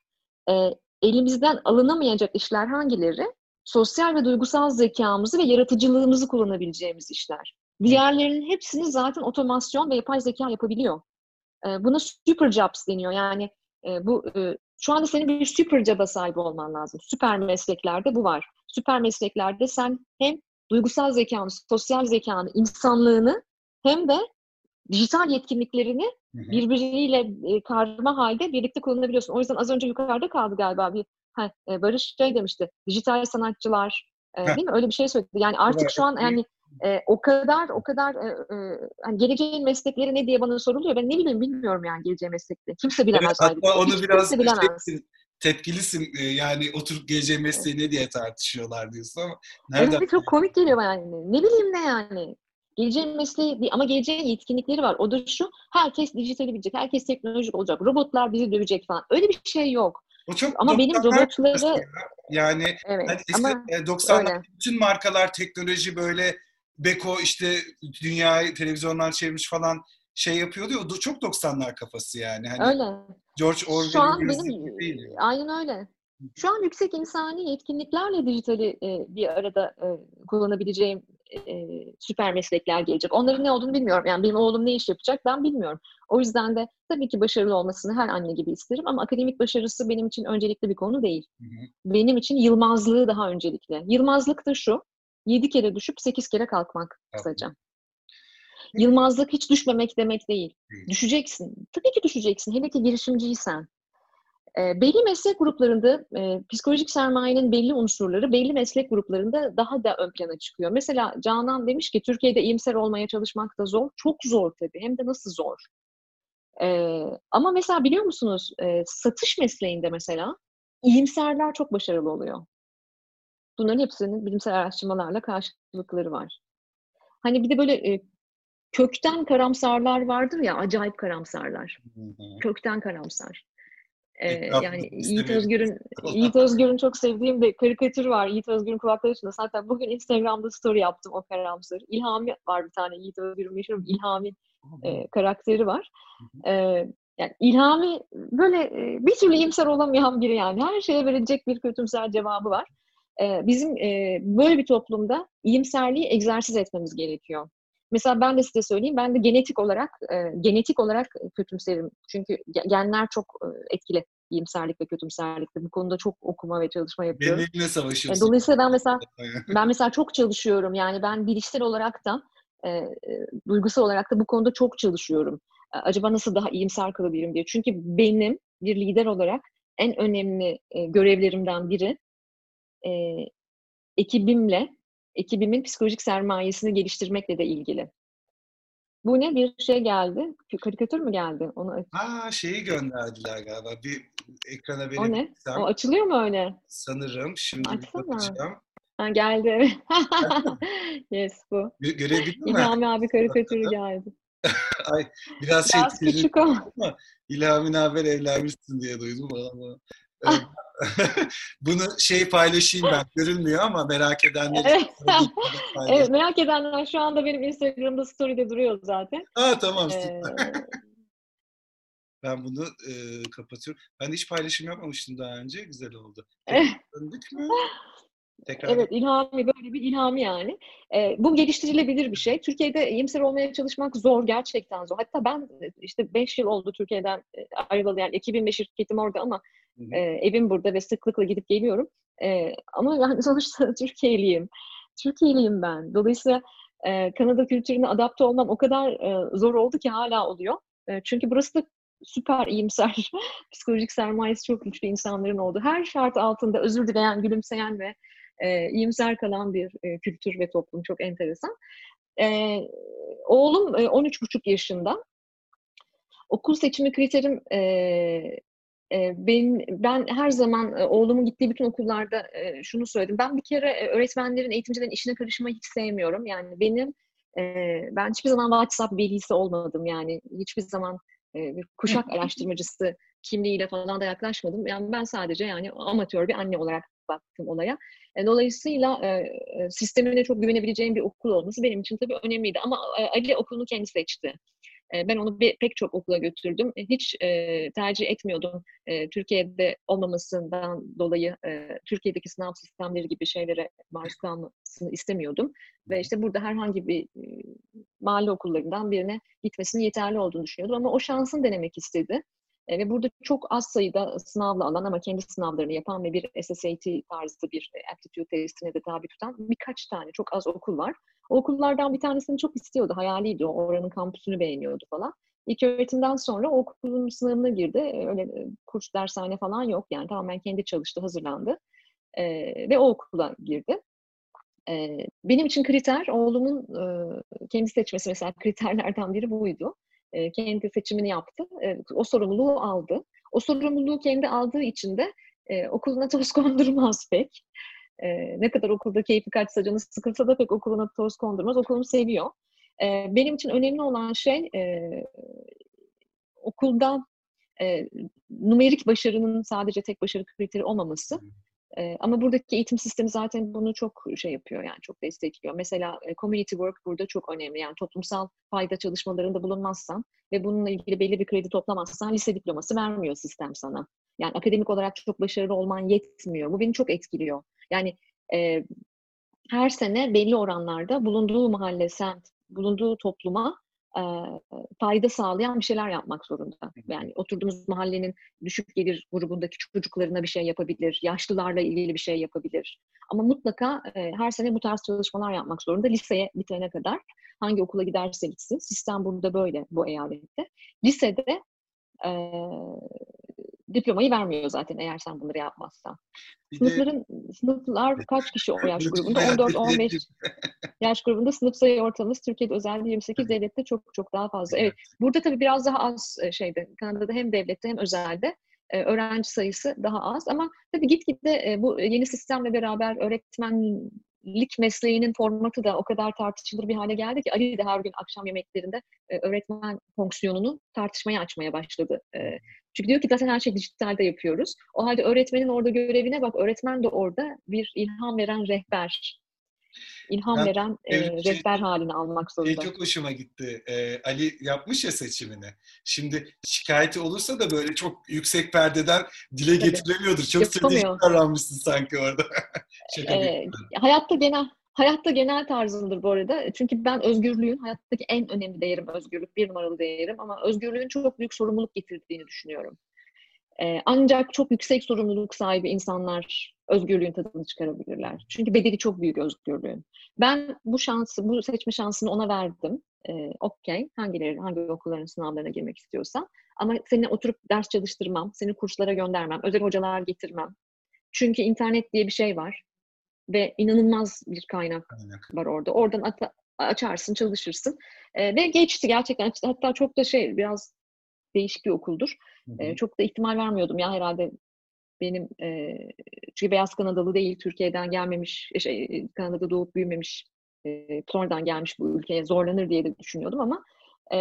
e, elimizden alınamayacak işler hangileri? Sosyal ve duygusal zekamızı ve yaratıcılığımızı kullanabileceğimiz işler. Diğerlerinin hepsini zaten otomasyon ve yapay zeka yapabiliyor. E, buna super jobs deniyor. Yani e, bu e, şu anda senin bir super job'a sahip olman lazım. Süper mesleklerde bu var. Süper mesleklerde sen hem duygusal zekanı, sosyal zekanı, insanlığını hem de dijital yetkinliklerini birbiriyle e, karma halde birlikte kullanabiliyorsun. O yüzden az önce yukarıda kaldı galiba bir e, Barış şey demişti. Dijital sanatçılar e, Heh. değil mi? Öyle bir şey söyledi. Yani artık şu an yani e, o kadar o kadar e, e, hani geleceğin meslekleri ne diye bana soruluyor. Ben ne bileyim bilmiyorum yani geleceğin meslekleri. Kimse bilemez. Evet, hatta onu Hiç biraz kimse bilemez. tepkilisin yani oturup geleceğin mesleği ne diye tartışıyorlar diyorsun ama nereden? Evet çok komik geliyor yani. Ne bileyim ne yani. Geleceğin mesleği değil ama geleceğin yetkinlikleri var. O da şu, herkes dijitali bilecek, herkes teknolojik olacak, robotlar bizi dövecek falan. Öyle bir şey yok. O çok Ama benim 90'lar robotları- ya. yani Evet hani ama eski, e, 90'lar öyle. bütün markalar teknoloji böyle Beko işte dünyayı televizyondan çevirmiş falan şey yapıyordu ya o çok 90'lar kafası yani. Hani öyle. George Orwell'in benim değil. aynen öyle. Şu an yüksek insani yetkinliklerle dijitali e, bir arada e, kullanabileceğim e, süper meslekler gelecek. Onların ne olduğunu bilmiyorum. Yani benim oğlum ne iş yapacak ben bilmiyorum. O yüzden de tabii ki başarılı olmasını her anne gibi isterim ama akademik başarısı benim için öncelikli bir konu değil. Hı hı. Benim için yılmazlığı daha öncelikli. Yılmazlık da şu, 7 kere düşüp 8 kere kalkmak kısaca. Yılmazlık hiç düşmemek demek değil. Değil. Düşeceksin. Tabii ki düşeceksin. Hele ki girişimciysen. E, belli meslek gruplarında e, psikolojik sermayenin belli unsurları belli meslek gruplarında daha da ön plana çıkıyor. Mesela Canan demiş ki Türkiye'de iyimser olmaya çalışmak da zor. Çok zor tabii. Hem de nasıl zor. E, ama mesela biliyor musunuz e, satış mesleğinde mesela iyimserler çok başarılı oluyor. Bunların hepsinin bilimsel araştırmalarla karşılıkları var. Hani bir de böyle e, kökten karamsarlar vardır ya, acayip karamsarlar. Hı hı. Kökten karamsar. Ee, yani Yiğit. Özgür'ün Yiğit Özgür'ün çok sevdiğim bir karikatür var. Yiğit Özgür'ün kulakları üstünde. Zaten bugün Instagram'da story yaptım o karamsar. İlhami var bir tane Yiğit Özgür'ün meşhur İlhami e, karakteri var. E, yani İlhami böyle e, bir türlü iyimser olamayan biri yani. Her şeye verecek bir kötümser cevabı var. E, bizim e, böyle bir toplumda iyimserliği egzersiz etmemiz gerekiyor. Mesela ben de size söyleyeyim, ben de genetik olarak e, genetik olarak kötümserim. Çünkü ge- genler çok e, etkili iyimserlik ve kötümserlikte. Bu konuda çok okuma ve çalışma yapıyorum. Benimle E, savaşıyorsun. dolayısıyla ben mesela ben mesela çok çalışıyorum. Yani ben bilişsel olarak da e, e, duygusal olarak da bu konuda çok çalışıyorum. E, acaba nasıl daha iyimser kalabilirim diye. Çünkü benim bir lider olarak en önemli e, görevlerimden biri e, ekibimle, ekibimin psikolojik sermayesini geliştirmekle de ilgili. Bu ne? Bir şey geldi. Karikatür mü geldi? Onu Aa şeyi gönderdiler galiba. Bir ekrana o ne? verebilirsem O açılıyor mu öyle? sanırım. Şimdi Açsana. bakacağım. Ha, geldi. yes bu. Gö- Görebildin mi? İlhami abi karikatürü geldi. Ay biraz şey Biraz küçük ama. İlhami haber evlenmişsin diye duydum ama. Bunu şey paylaşayım ben. Görünmüyor ama merak edenler Evet. merak edenler şu anda benim Instagram'da story'de duruyor zaten. Aa tamam Ee. Ben bunu e, kapatıyorum. Ben hiç paylaşım yapmamıştım daha önce. Güzel oldu. Döndük mü? Tekrar. Evet, ilhami böyle bir ilhami yani. E, bu geliştirilebilir bir şey. Türkiye'de iyimser olmaya çalışmak zor, gerçekten zor. Hatta ben işte 5 yıl oldu Türkiye'den ayrılalı yani 2005 şirketim orada ama e, evim burada ve sıklıkla gidip geliyorum. E, ama yani sonuçta Türkiye'liyim. Türkiye'liyim ben. Dolayısıyla e, Kanada kültürüne adapte olmam o kadar e, zor oldu ki hala oluyor. E, çünkü burası da süper iyimser, psikolojik sermayesi çok güçlü insanların olduğu, her şart altında özür dileyen, gülümseyen ve e, iyimser kalan bir e, kültür ve toplum. Çok enteresan. E, oğlum e, 13,5 yaşında. Okul seçimi kriterim e, e, ben, ben her zaman e, oğlumun gittiği bütün okullarda e, şunu söyledim. Ben bir kere öğretmenlerin, eğitimcilerin işine karışmayı hiç sevmiyorum. Yani benim ben hiçbir zaman WhatsApp bilgisi olmadım. Yani hiçbir zaman bir kuşak araştırmacısı kimliğiyle falan da yaklaşmadım. Yani ben sadece yani amatör bir anne olarak baktım olaya. E, dolayısıyla e, e, sistemine çok güvenebileceğim bir okul olması benim için tabii önemliydi. Ama e, Ali okulunu kendi seçti. Ben onu bir, pek çok okula götürdüm. Hiç e, tercih etmiyordum e, Türkiye'de olmamasından dolayı e, Türkiye'deki sınav sistemleri gibi şeylere maruz kalmasını istemiyordum. Ve işte burada herhangi bir e, mahalle okullarından birine gitmesinin yeterli olduğunu düşünüyordum. Ama o şansını denemek istedi. E, ve burada çok az sayıda sınavla alan ama kendi sınavlarını yapan ve bir SSAT tarzı bir e, aptitude testine de tabi tutan birkaç tane çok az okul var. O okullardan bir tanesini çok istiyordu, hayaliydi. O oranın kampüsünü beğeniyordu falan. İlk öğretimden sonra okulun sınavına girdi. E, öyle kurs, dershane falan yok. Yani tamamen kendi çalıştı, hazırlandı. E, ve o okula girdi. E, benim için kriter, oğlumun e, kendi seçmesi mesela kriterlerden biri buydu e, kendi seçimini yaptı. E, o sorumluluğu aldı. O sorumluluğu kendi aldığı için de e, okuluna toz kondurmaz pek. Ne kadar okulda keyfi kaçsa canı sıkılsa da pek okuluna toz kondurmaz. Okulumu seviyor. Benim için önemli olan şey okulda e, numerik başarının sadece tek başarı kriteri olmaması. Ama buradaki eğitim sistemi zaten bunu çok şey yapıyor yani çok destekliyor. Mesela community work burada çok önemli. Yani toplumsal fayda çalışmalarında bulunmazsan ve bununla ilgili belli bir kredi toplamazsan lise diploması vermiyor sistem sana. Yani akademik olarak çok başarılı olman yetmiyor. Bu beni çok etkiliyor. Yani e, her sene belli oranlarda bulunduğu mahalle, semt, bulunduğu topluma e, fayda sağlayan bir şeyler yapmak zorunda. Yani oturduğumuz mahallenin düşük gelir grubundaki çocuklarına bir şey yapabilir, yaşlılarla ilgili bir şey yapabilir. Ama mutlaka e, her sene bu tarz çalışmalar yapmak zorunda liseye bitene kadar. Hangi okula giderse gitsin. Sistem burada böyle bu eyalette. Lisede e, diplomayı vermiyor zaten eğer sen bunları yapmazsan. Bir Sınıfların, de... sınıflar kaç kişi o yaş grubunda? 14-15 yaş grubunda sınıf sayı ortalaması Türkiye'de özellikle 28, devlette çok çok daha fazla. Evet, burada tabii biraz daha az e, şeyde, Kanada'da hem devlette hem özelde e, öğrenci sayısı daha az ama tabii gitgide e, bu yeni sistemle beraber öğretmen lik mesleğinin formatı da o kadar tartışılır bir hale geldi ki Ali de her gün akşam yemeklerinde e, öğretmen fonksiyonunu tartışmaya açmaya başladı. E, çünkü diyor ki zaten her şey dijitalde yapıyoruz. O halde öğretmenin orada görevine bak, öğretmen de orada bir ilham veren rehber ilham ben, veren e, şey, rehber halini almak zorunda. Şey çok hoşuma gitti. Ee, Ali yapmış ya seçimini. Şimdi şikayeti olursa da böyle çok yüksek perdeden dile Tabii. getiremiyordur. Çok stratejik davranmışsın sanki orada. ee, hayatta genel Hayatta genel tarzımdır bu arada. Çünkü ben özgürlüğün, hayattaki en önemli değerim özgürlük, bir numaralı değerim. Ama özgürlüğün çok büyük sorumluluk getirdiğini düşünüyorum. Ee, ancak çok yüksek sorumluluk sahibi insanlar özgürlüğün tadını çıkarabilirler. Çünkü bedeli çok büyük özgürlüğün. Ben bu şansı, bu seçme şansını ona verdim. Ee, Okey, hangileri, hangi okulların sınavlarına girmek istiyorsan. Ama seni oturup ders çalıştırmam, seni kurslara göndermem, özel hocalar getirmem. Çünkü internet diye bir şey var ve inanılmaz bir kaynak, var orada. Oradan at- açarsın, çalışırsın. Ee, ve geçti gerçekten. Hatta çok da şey biraz değişik bir okuldur. Ee, çok da ihtimal vermiyordum ya herhalde benim e, çünkü beyaz Kanadalı değil, Türkiye'den gelmemiş, e, şey, Kanada'da doğup büyümemiş, e, sonradan gelmiş bu ülkeye zorlanır diye de düşünüyordum ama e,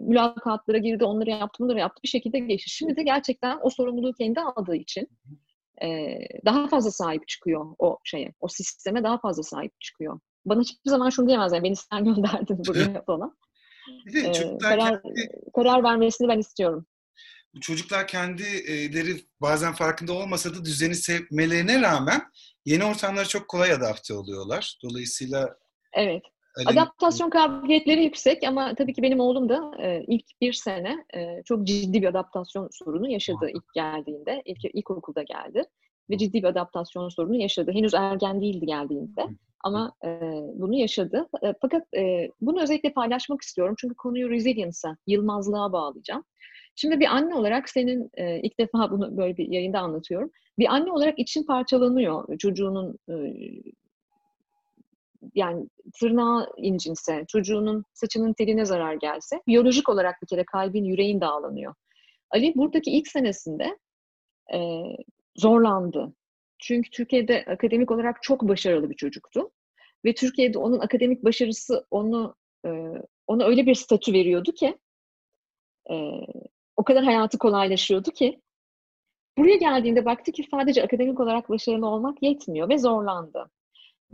mülakatlara girdi, onları yaptı, bunları yaptı bir şekilde geçti. Şimdi de gerçekten o sorumluluğu kendi aldığı için e, daha fazla sahip çıkıyor o şeye, o sisteme daha fazla sahip çıkıyor. Bana hiçbir zaman şunu diyemez yani beni sen gönderdin buraya falan. ee, karar, karar vermesini ben istiyorum. çocuklar kendileri bazen farkında olmasa da düzeni sevmelerine rağmen yeni ortamlara çok kolay adapte oluyorlar. Dolayısıyla Evet. Adaptasyon kabiliyetleri yüksek ama tabii ki benim oğlum da e, ilk bir sene e, çok ciddi bir adaptasyon sorunu yaşadı ilk geldiğinde. İlk ilkokulda geldi ve ciddi bir adaptasyon sorunu yaşadı. Henüz ergen değildi geldiğinde ama e, bunu yaşadı. E, fakat e, bunu özellikle paylaşmak istiyorum çünkü konuyu resilience'a, yılmazlığa bağlayacağım. Şimdi bir anne olarak senin e, ilk defa bunu böyle bir yayında anlatıyorum. Bir anne olarak için parçalanıyor çocuğunun e, yani tırnağı incinse, çocuğunun saçının teline zarar gelse, biyolojik olarak bir kere kalbin, yüreğin dağlanıyor. Ali buradaki ilk senesinde e, zorlandı. Çünkü Türkiye'de akademik olarak çok başarılı bir çocuktu. Ve Türkiye'de onun akademik başarısı onu e, ona öyle bir statü veriyordu ki e, o kadar hayatı kolaylaşıyordu ki buraya geldiğinde baktı ki sadece akademik olarak başarılı olmak yetmiyor ve zorlandı.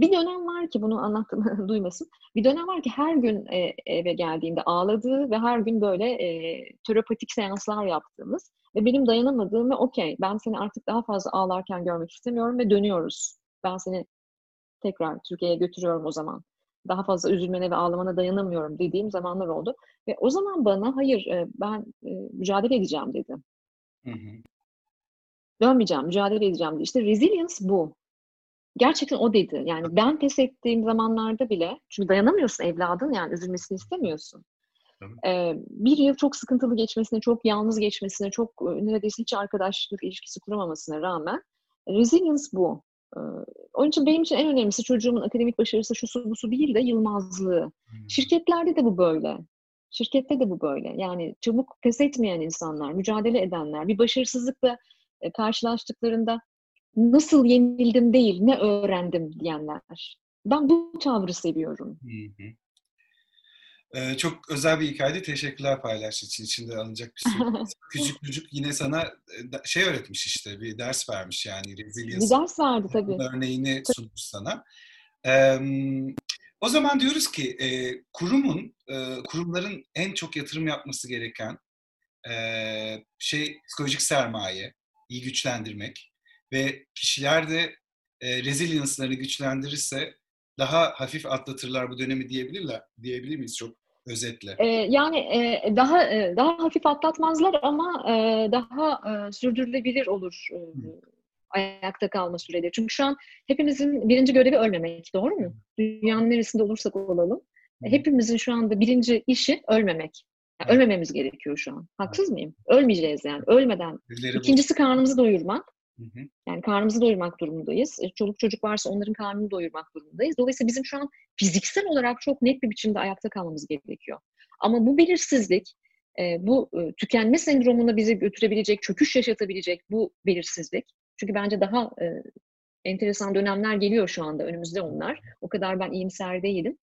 Bir dönem var ki bunu anlattım duymasın. Bir dönem var ki her gün e, eve geldiğinde ağladığı ve her gün böyle e, terapatik seanslar yaptığımız ve benim dayanamadığım ve okey ben seni artık daha fazla ağlarken görmek istemiyorum ve dönüyoruz. Ben seni tekrar Türkiye'ye götürüyorum o zaman. Daha fazla üzülmene ve ağlamana dayanamıyorum dediğim zamanlar oldu. Ve o zaman bana hayır e, ben e, mücadele edeceğim dedi. Hı hı. Dönmeyeceğim, mücadele edeceğim dedi. İşte resilience bu gerçekten o dedi. Yani ben pes ettiğim zamanlarda bile, çünkü dayanamıyorsun evladın yani üzülmesini istemiyorsun. Ee, bir yıl çok sıkıntılı geçmesine, çok yalnız geçmesine, çok neredeyse hiç arkadaşlık ilişkisi kuramamasına rağmen resilience bu. Ee, onun için benim için en önemlisi çocuğumun akademik başarısı şu su bu su değil de yılmazlığı. Hmm. Şirketlerde de bu böyle. Şirkette de bu böyle. Yani çabuk pes etmeyen insanlar, mücadele edenler, bir başarısızlıkla karşılaştıklarında nasıl yenildim değil, ne öğrendim diyenler. Ben bu tavrı seviyorum. Hı hı. Ee, çok özel bir hikayeydi. Teşekkürler paylaştığın için. İçinde alınacak bir sürü. küçük küçük yine sana e, şey öğretmiş işte. Bir ders vermiş yani. Resilience. Bir ders verdi tabii. Örneğini sunmuş sana. Ee, o zaman diyoruz ki e, kurumun, e, kurumların en çok yatırım yapması gereken e, şey psikolojik sermaye, iyi güçlendirmek ve kişiler de e, resilience'larını güçlendirirse daha hafif atlatırlar bu dönemi diyebilirler diyebilir miyiz çok özetle? Ee, yani e, daha e, daha hafif atlatmazlar ama e, daha e, sürdürülebilir olur e, ayakta kalma süreleri. Çünkü şu an hepimizin birinci görevi ölmemek, doğru mu? Dünyanın neresinde olursak olalım. Hepimizin şu anda birinci işi ölmemek. Yani ölmememiz gerekiyor şu an. Haksız mıyım? Ölmeyeceğiz yani. Ölmeden. İkincisi karnımızı doyurmak. Yani karnımızı doyurmak durumundayız. E, çoluk çocuk varsa onların karnını doyurmak durumundayız. Dolayısıyla bizim şu an fiziksel olarak çok net bir biçimde ayakta kalmamız gerekiyor. Ama bu belirsizlik, e, bu e, tükenme sendromuna bizi götürebilecek, çöküş yaşatabilecek bu belirsizlik. Çünkü bence daha enteresan dönemler geliyor şu anda önümüzde onlar. O kadar ben iyimser değilim.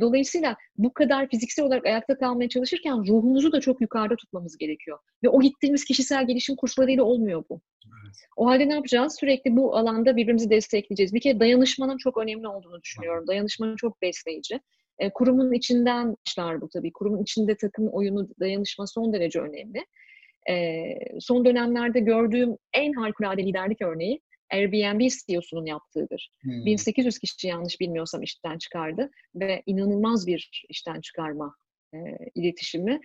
Dolayısıyla bu kadar fiziksel olarak ayakta kalmaya çalışırken ruhumuzu da çok yukarıda tutmamız gerekiyor. Ve o gittiğimiz kişisel gelişim kurslarıyla olmuyor bu. O halde ne yapacağız? Sürekli bu alanda birbirimizi destekleyeceğiz. Bir kere dayanışmanın çok önemli olduğunu düşünüyorum. Dayanışma çok besleyici. E, kurumun içinden işler bu tabii. Kurumun içinde takım oyunu, dayanışma son derece önemli. E, son dönemlerde gördüğüm en harikulade liderlik örneği Airbnb CEO'sunun yaptığıdır. Hmm. 1800 kişi yanlış bilmiyorsam işten çıkardı ve inanılmaz bir işten çıkarma e, iletişimi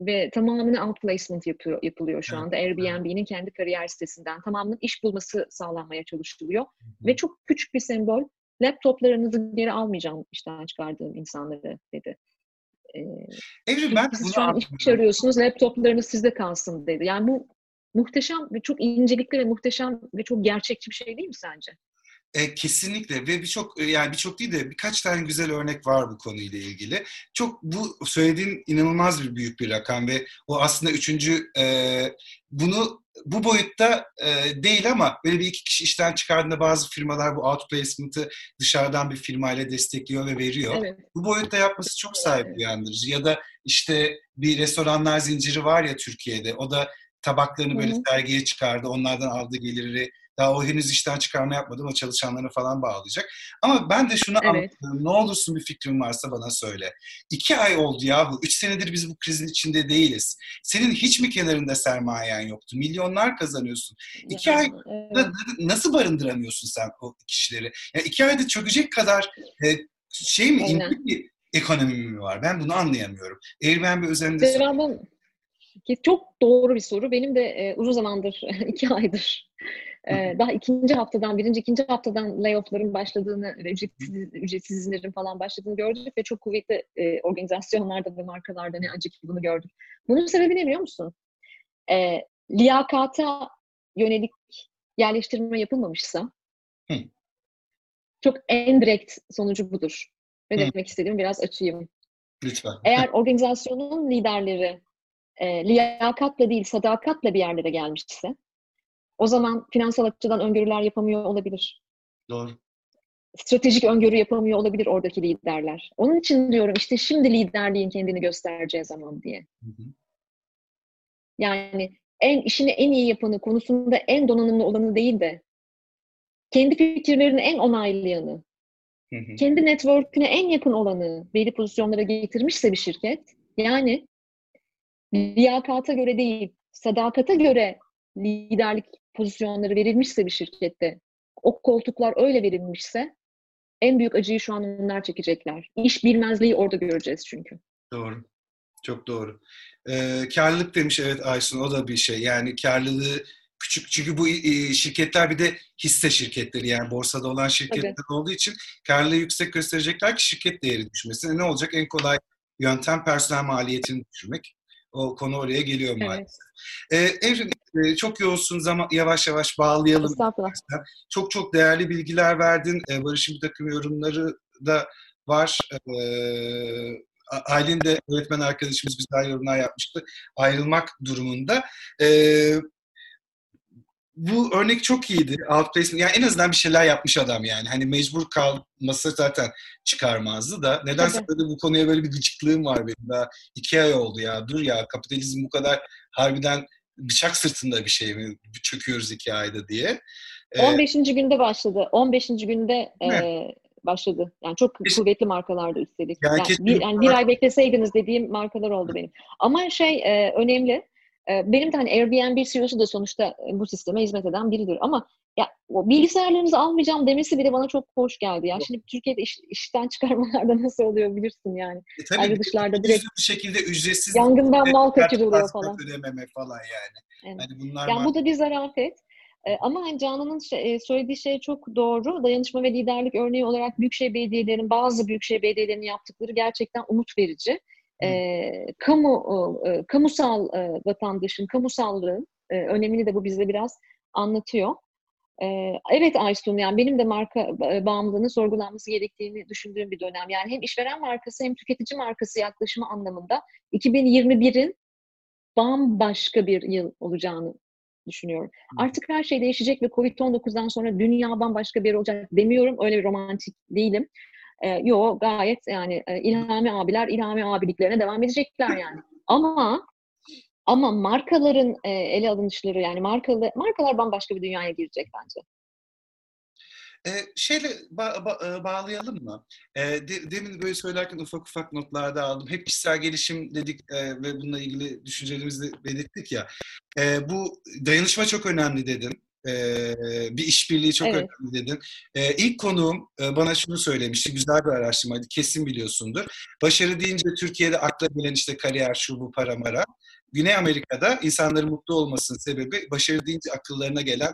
ve tamamını outplacement yapıyor, yapılıyor şu anda. Airbnb'nin kendi kariyer sitesinden tamamının iş bulması sağlanmaya çalışılıyor. Hı-hı. Ve çok küçük bir sembol, laptoplarınızı geri almayacağım işten çıkardığım insanları dedi. Ee, Evrim ben siz şu an iş arıyorsunuz, laptoplarınız sizde kalsın dedi. Yani bu muhteşem ve çok incelikli ve muhteşem ve çok gerçekçi bir şey değil mi sence? E, kesinlikle ve birçok e, yani birçok değil de birkaç tane güzel örnek var bu konuyla ilgili. Çok bu söylediğin inanılmaz bir büyük bir rakam ve o aslında üçüncü e, bunu bu boyutta e, değil ama böyle bir iki kişi işten çıkardığında bazı firmalar bu outplacement'ı dışarıdan bir firmayla destekliyor ve veriyor. Evet. Bu boyutta yapması çok sahip uyandırıcı. Ya da işte bir restoranlar zinciri var ya Türkiye'de o da tabaklarını böyle Hı-hı. sergiye çıkardı. Onlardan aldığı geliri Daha o henüz işten çıkarma yapmadı ama çalışanlarını falan bağlayacak. Ama ben de şunu evet. anlatıyorum. Ne olursun bir fikrin varsa bana söyle. İki ay oldu yahu. Üç senedir biz bu krizin içinde değiliz. Senin hiç mi kenarında sermayen yoktu? Milyonlar kazanıyorsun. İki evet. nasıl barındıramıyorsun sen o kişileri? Yani iki ayda çökecek kadar e, şey mi, Aynen. bir ekonomi mi var? Ben bunu anlayamıyorum. Airbnb üzerinde... Cevabım çok doğru bir soru. Benim de e, uzun zamandır, iki aydır e, daha ikinci haftadan, birinci, ikinci haftadan layoff'ların başladığını ücretsiz, ücretsiz izinlerin falan başladığını gördük ve çok kuvvetli e, organizasyonlarda ve markalarda ne acı ki bunu gördük. Bunun sebebi ne biliyor musun? E, liyakata yönelik yerleştirme yapılmamışsa Hı. çok en direkt sonucu budur. Ne Hı. demek istediğimi biraz açayım. Lütfen. Eğer organizasyonun liderleri e, liyakatla değil sadakatla bir yerlere gelmişse o zaman finansal açıdan öngörüler yapamıyor olabilir. Doğru. Stratejik öngörü yapamıyor olabilir oradaki liderler. Onun için diyorum işte şimdi liderliğin kendini göstereceği zaman diye. Hı hı. Yani en işini en iyi yapanı, konusunda en donanımlı olanı değil de kendi fikirlerini en onaylayanı, hı hı. kendi network'üne en yakın olanı belli pozisyonlara getirmişse bir şirket, yani liyakata göre değil, sadakata göre liderlik pozisyonları verilmişse bir şirkette, o koltuklar öyle verilmişse en büyük acıyı şu an onlar çekecekler. İş bilmezliği orada göreceğiz çünkü. Doğru. Çok doğru. Ee, karlılık demiş evet Aysun o da bir şey. Yani karlılığı küçük çünkü bu e, şirketler bir de hisse şirketleri yani borsada olan şirketler Tabii. olduğu için karlılığı yüksek gösterecekler ki şirket değeri düşmesin. Ne olacak? En kolay yöntem personel maliyetini düşürmek. O konu oraya geliyor evet. maalesef. Ee, Evrim e, çok yoğunsun zaman yavaş yavaş bağlayalım. Çok çok değerli bilgiler verdin. Ee, Barış'ın bir takım yorumları da var. Ee, Aylin de öğretmen arkadaşımız güzel yorumlar yapmıştı. Ayrılmak durumunda. Ee, bu örnek çok iyiydi. Outplacement. Yani en azından bir şeyler yapmış adam yani. Hani mecbur kalması zaten çıkarmazdı da. Nedense böyle bu konuya böyle bir gıcıklığım var benim. Daha iki ay oldu ya. Dur ya kapitalizm bu kadar harbiden bıçak sırtında bir şey mi? Çöküyoruz iki ayda diye. Ee, 15. günde başladı. 15. günde e, başladı. Yani çok Biz, kuvvetli markalardı üstelik. Yani, yani, bir, yani bir ay bekleseydiniz dediğim markalar oldu benim. Ama şey e, önemli ee, benim de hani Airbnb CEO'su da sonuçta e, bu sisteme hizmet eden biridir. Ama ya o bilgisayarlarınızı almayacağım demesi bile bana çok hoş geldi. Yani şimdi Türkiye'de iş, işten çıkarmalarda nasıl oluyor bilirsin yani. E, tabii, Ayrı dışlarda direkt bir şekilde ücretsiz yangından mal kaçırılıyor falan. Ödememe falan yani. Evet. Yani bunlar yani bu da bir zarafet. Ee, ama hani Canan'ın şey, e, söylediği şey çok doğru. Dayanışma ve liderlik örneği olarak büyükşehir belediyelerinin, bazı büyükşehir belediyelerinin yaptıkları gerçekten umut verici e, kamu e, kamusal e, vatandaşın, kamusallığın e, önemini de bu bize biraz anlatıyor. E, evet Aysun, yani benim de marka bağımlılığının sorgulanması gerektiğini düşündüğüm bir dönem. Yani hem işveren markası hem tüketici markası yaklaşımı anlamında 2021'in bambaşka bir yıl olacağını düşünüyorum. Artık her şey değişecek ve Covid-19'dan sonra dünya bambaşka bir yer olacak demiyorum. Öyle bir romantik değilim. E, yo gayet yani e, İlhami abiler İlhami abiliklerine devam edecekler yani. Ama ama markaların e, ele alınışları yani markalı, markalar bambaşka bir dünyaya girecek bence. E, şeyle ba- ba- e, bağlayalım mı? E, de, demin böyle söylerken ufak ufak notlarda aldım. Hep kişisel gelişim dedik e, ve bununla ilgili düşüncelerimizi belirttik ya. E, bu dayanışma çok önemli dedim bir işbirliği çok evet. önemli dedin. İlk konuğum bana şunu söylemişti, güzel bir araştırmaydı, kesin biliyorsundur. Başarı deyince Türkiye'de akla gelen işte kariyer, şu bu para mara. Güney Amerika'da insanların mutlu olmasının sebebi başarı deyince akıllarına gelen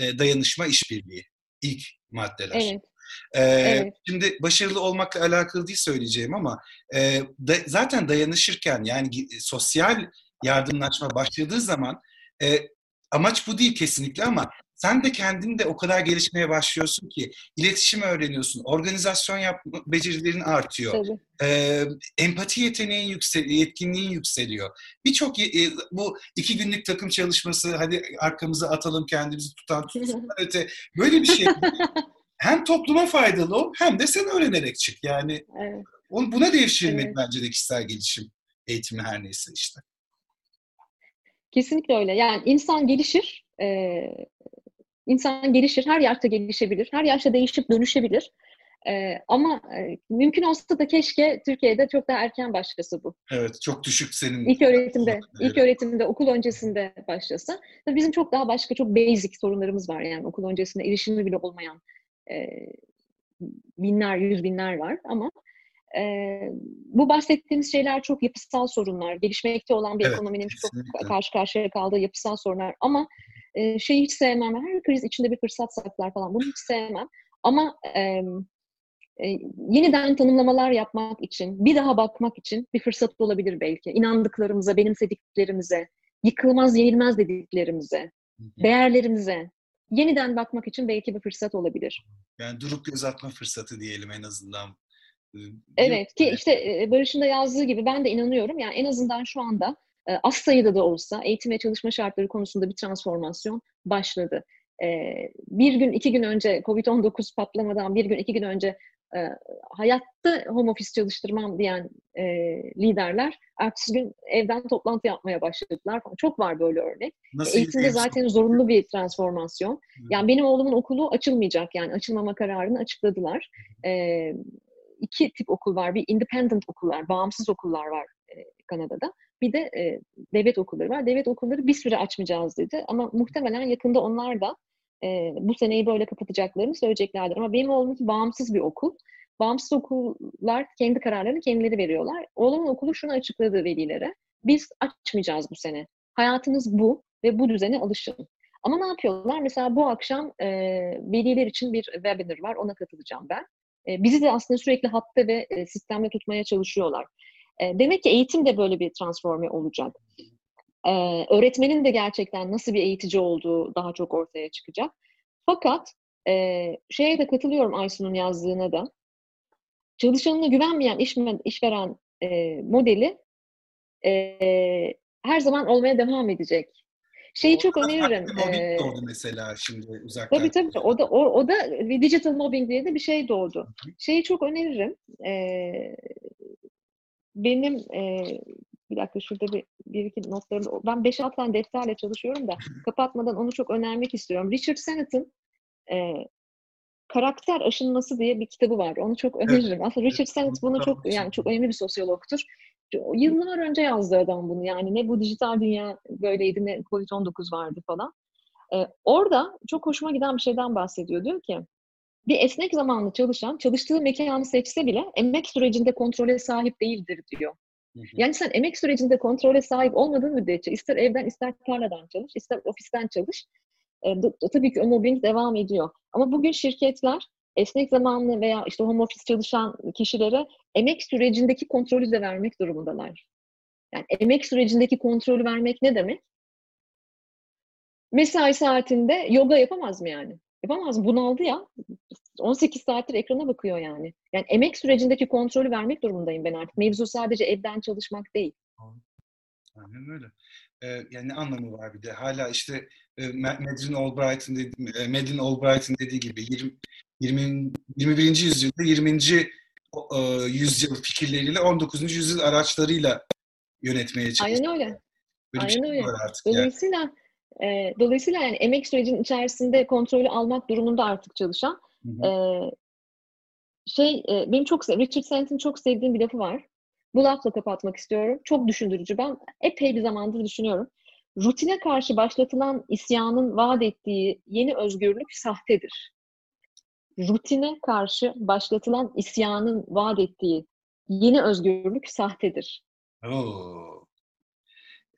dayanışma işbirliği. İlk maddeler. Evet. Ee, evet. Şimdi başarılı olmakla alakalı değil söyleyeceğim ama e, da, zaten dayanışırken yani sosyal yardımlaşma başladığı zaman e, amaç bu değil kesinlikle ama sen de kendin de o kadar gelişmeye başlıyorsun ki iletişim öğreniyorsun, organizasyon yapma becerilerin artıyor. Ee, empati yeteneğin yükseliyor, yetkinliğin yükseliyor. Birçok e, bu iki günlük takım çalışması, hadi arkamızı atalım kendimizi tutan öte böyle bir şey. hem topluma faydalı ol hem de sen öğrenerek çık. Yani evet. buna devşirilmek evet. bence de kişisel gelişim eğitimi her neyse işte. Kesinlikle öyle. Yani insan gelişir. E, İnsan gelişir, her yaşta gelişebilir, her yaşta değişip dönüşebilir. Ee, ama e, mümkün olsa da keşke Türkiye'de çok daha erken başlasa bu. Evet, çok düşük senin. İlk öğretimde, ilk öğretimde, okul öncesinde başlasa. Tabii bizim çok daha başka, çok basic sorunlarımız var yani okul öncesinde erişimi bile olmayan e, binler, yüz binler var ama e, bu bahsettiğimiz şeyler çok yapısal sorunlar, gelişmekte olan bir evet, ekonominin kesinlikle. çok karşı karşıya kaldığı yapısal sorunlar ama e, şeyi hiç sevmem, her kriz içinde bir fırsat saklar falan, bunu hiç sevmem. Ama e, e, yeniden tanımlamalar yapmak için, bir daha bakmak için bir fırsat olabilir belki. İnandıklarımıza, benimsediklerimize, yıkılmaz, yenilmez dediklerimize, değerlerimize yeniden bakmak için belki bir fırsat olabilir. Yani durup göz atma fırsatı diyelim en azından. Evet ki işte Barış'ın da yazdığı gibi ben de inanıyorum. Yani en azından şu anda az sayıda da olsa eğitim ve çalışma şartları konusunda bir transformasyon başladı. Bir gün, iki gün önce COVID-19 patlamadan bir gün, iki gün önce hayatta home office çalıştırmam diyen liderler ertesi gün evden toplantı yapmaya başladılar falan. Çok var böyle örnek. Nasıl Eğitimde zaten zorunlu bir transformasyon. Yani benim oğlumun okulu açılmayacak yani açılmama kararını açıkladılar. İki tip okul var. Bir independent okullar, bağımsız okullar var e, Kanada'da. Bir de e, devlet okulları var. Devlet okulları bir süre açmayacağız dedi. Ama muhtemelen yakında onlar da e, bu seneyi böyle kapatacaklarını söyleyeceklerdir. Ama benim oğlum bağımsız bir okul. Bağımsız okullar kendi kararlarını kendileri veriyorlar. Oğlumun okulu şunu açıkladı velilere. Biz açmayacağız bu sene. Hayatınız bu ve bu düzene alışın. Ama ne yapıyorlar? Mesela bu akşam e, veliler için bir webinar var. Ona katılacağım ben. E, bizi de aslında sürekli hatta ve e, sistemde tutmaya çalışıyorlar. E, demek ki eğitim de böyle bir transforme olacak. Ee, öğretmenin de gerçekten nasıl bir eğitici olduğu daha çok ortaya çıkacak. Fakat e, şeye de katılıyorum Aysun'un yazdığına da. Çalışanına güvenmeyen işveren, işveren e, modeli e, her zaman olmaya devam edecek. Şeyi o çok öneririm. Mobbing doğdu mesela şimdi uzaktan. Tabii tabii. O da o, o da digital mobbing diye de bir şey doğdu. Şeyi çok öneririm. Ee, benim e, bir dakika şurada bir, bir iki notlarım. Ben 5-6 tane defterle çalışıyorum da kapatmadan onu çok önermek istiyorum. Richard Sennett'in e, Karakter Aşınması diye bir kitabı var. Onu çok öneririm. Evet. Aslında Richard Sennett bunu çok yani çok önemli bir sosyologtur. Yıllar önce yazdı adam bunu. Yani ne bu dijital dünya böyleydi ne Covid-19 vardı falan. Ee, orada çok hoşuma giden bir şeyden bahsediyor. Diyor ki bir esnek zamanlı çalışan çalıştığı mekanı seçse bile emek sürecinde kontrole sahip değildir diyor. Yani sen emek sürecinde kontrole sahip olmadığın müddetçe ister evden ister tarladan çalış, ister ofisten çalış. E, tabii ki o mobbing devam ediyor. Ama bugün şirketler esnek zamanlı veya işte home office çalışan kişilere emek sürecindeki kontrolü de vermek durumundalar. Yani emek sürecindeki kontrolü vermek ne demek? Mesai saatinde yoga yapamaz mı yani? Yapamaz mı? Bunaldı ya. 18 saattir ekrana bakıyor yani. Yani emek sürecindeki kontrolü vermek durumundayım ben artık. Mevzu sadece evden çalışmak değil. Aynen öyle. Ee, yani ne anlamı var bir de? Hala işte e, Madeleine Albright'ın dediği, e, Madeleine Albright'ın dediği gibi 20, 20, 21. yüzyılda 20. E, yüzyıl fikirleriyle 19. yüzyıl araçlarıyla yönetmeye çalışıyor. Aynen öyle. Böyle Aynen şey öyle. Dolayısıyla yani. E, dolayısıyla yani emek sürecinin içerisinde kontrolü almak durumunda artık çalışan e, şey e, benim çok Richard Sennet'in çok sevdiğim bir lafı var. Bu lafla kapatmak istiyorum. Çok düşündürücü. Ben epey bir zamandır düşünüyorum. Rutine karşı başlatılan isyanın vaat ettiği yeni özgürlük sahtedir. Rutine karşı başlatılan isyanın vaat ettiği yeni özgürlük sahtedir. Oo.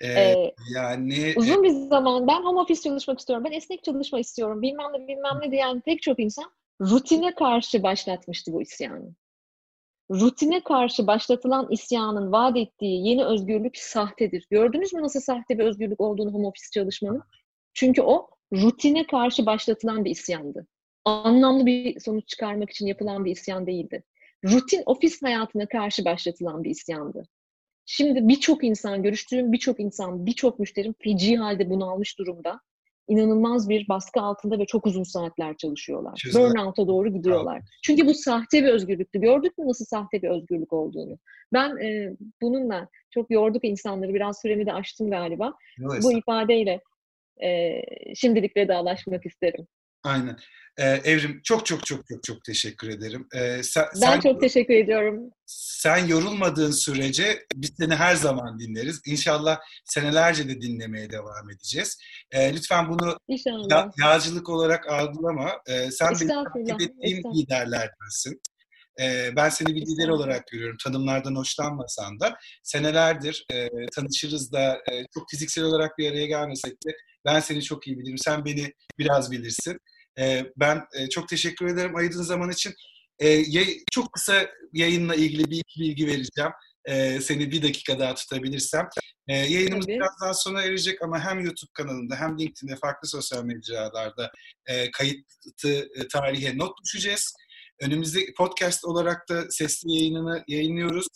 Ee, ee, yani uzun bir zaman ben home office çalışmak istiyorum, ben esnek çalışma istiyorum, bilmem ne bilmem ne diyen pek çok insan rutine karşı başlatmıştı bu isyanı. Rutine karşı başlatılan isyanın vaat ettiği yeni özgürlük sahtedir. Gördünüz mü nasıl sahte bir özgürlük olduğunu home office çalışmanın? Çünkü o rutine karşı başlatılan bir isyandı. Anlamlı bir sonuç çıkarmak için yapılan bir isyan değildi. Rutin ofis hayatına karşı başlatılan bir isyandı. Şimdi birçok insan, görüştüğüm birçok insan, birçok müşterim feci halde bunalmış durumda. İnanılmaz bir baskı altında ve çok uzun saatler çalışıyorlar. Burnout'a doğru gidiyorlar. Bravo. Çünkü bu sahte bir özgürlüktü. Gördük mü nasıl sahte bir özgürlük olduğunu? Ben e, bununla çok yorduk insanları. Biraz süremi de aştım galiba. Evet. Bu ifadeyle e, şimdilik vedalaşmak isterim. Aynen. Ee, Evrim çok çok çok çok çok teşekkür ederim. Ee, sen, ben sen, çok teşekkür ediyorum. Sen yorulmadığın sürece biz seni her zaman dinleriz. İnşallah senelerce de dinlemeye devam edeceğiz. Ee, lütfen bunu ya, yağcılık olarak algılama. Ee, sen benim takip ettiğim liderlerdensin. Ee, ben seni bir lider olarak görüyorum. Tanımlardan hoşlanmasan da. Senelerdir e, tanışırız da e, çok fiziksel olarak bir araya gelmesek de ben seni çok iyi bilirim. Sen beni biraz bilirsin. E, ben e, çok teşekkür ederim ayırdığın zaman için. E, çok kısa yayınla ilgili bir iki bilgi vereceğim. E, seni bir dakika daha tutabilirsem. E, yayınımız Tabii. birazdan sona erecek ama hem YouTube kanalında hem LinkedIn'de farklı sosyal mecralarda e, kayıtlı e, tarihe not düşeceğiz. Önümüzde podcast olarak da sesli yayınını yayınlıyoruz.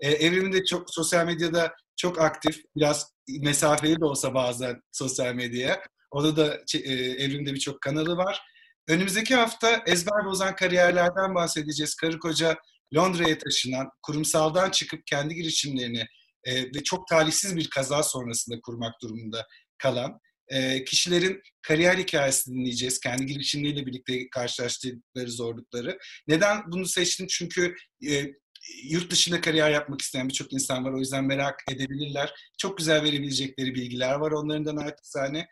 E, Evrim'in de çok sosyal medyada çok aktif. Biraz mesafeli de olsa bazen sosyal medyaya. Orada da e, Evrim'de birçok kanalı var. Önümüzdeki hafta ezber bozan kariyerlerden bahsedeceğiz. Karı koca Londra'ya taşınan, kurumsaldan çıkıp kendi girişimlerini e, ve çok talihsiz bir kaza sonrasında kurmak durumunda kalan e, kişilerin kariyer hikayesini dinleyeceğiz. Kendi girişimleriyle birlikte karşılaştıkları zorlukları. Neden bunu seçtim? Çünkü e, yurt dışında kariyer yapmak isteyen birçok insan var. O yüzden merak edebilirler. Çok güzel verebilecekleri bilgiler var onlarından naçizane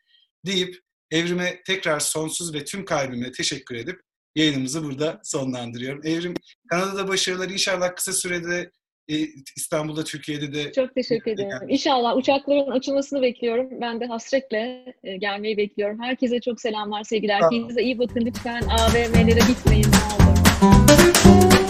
deyip Evrim'e tekrar sonsuz ve tüm kalbimle teşekkür edip yayınımızı burada sonlandırıyorum. Evrim Kanada'da başarılar inşallah kısa sürede e, İstanbul'da, Türkiye'de de... Çok teşekkür ederim. Yani. İnşallah uçakların açılmasını bekliyorum. Ben de hasretle e, gelmeyi bekliyorum. Herkese çok selamlar, sevgiler. Kendinize iyi bakın lütfen. AVM'lere gitmeyin ne olur.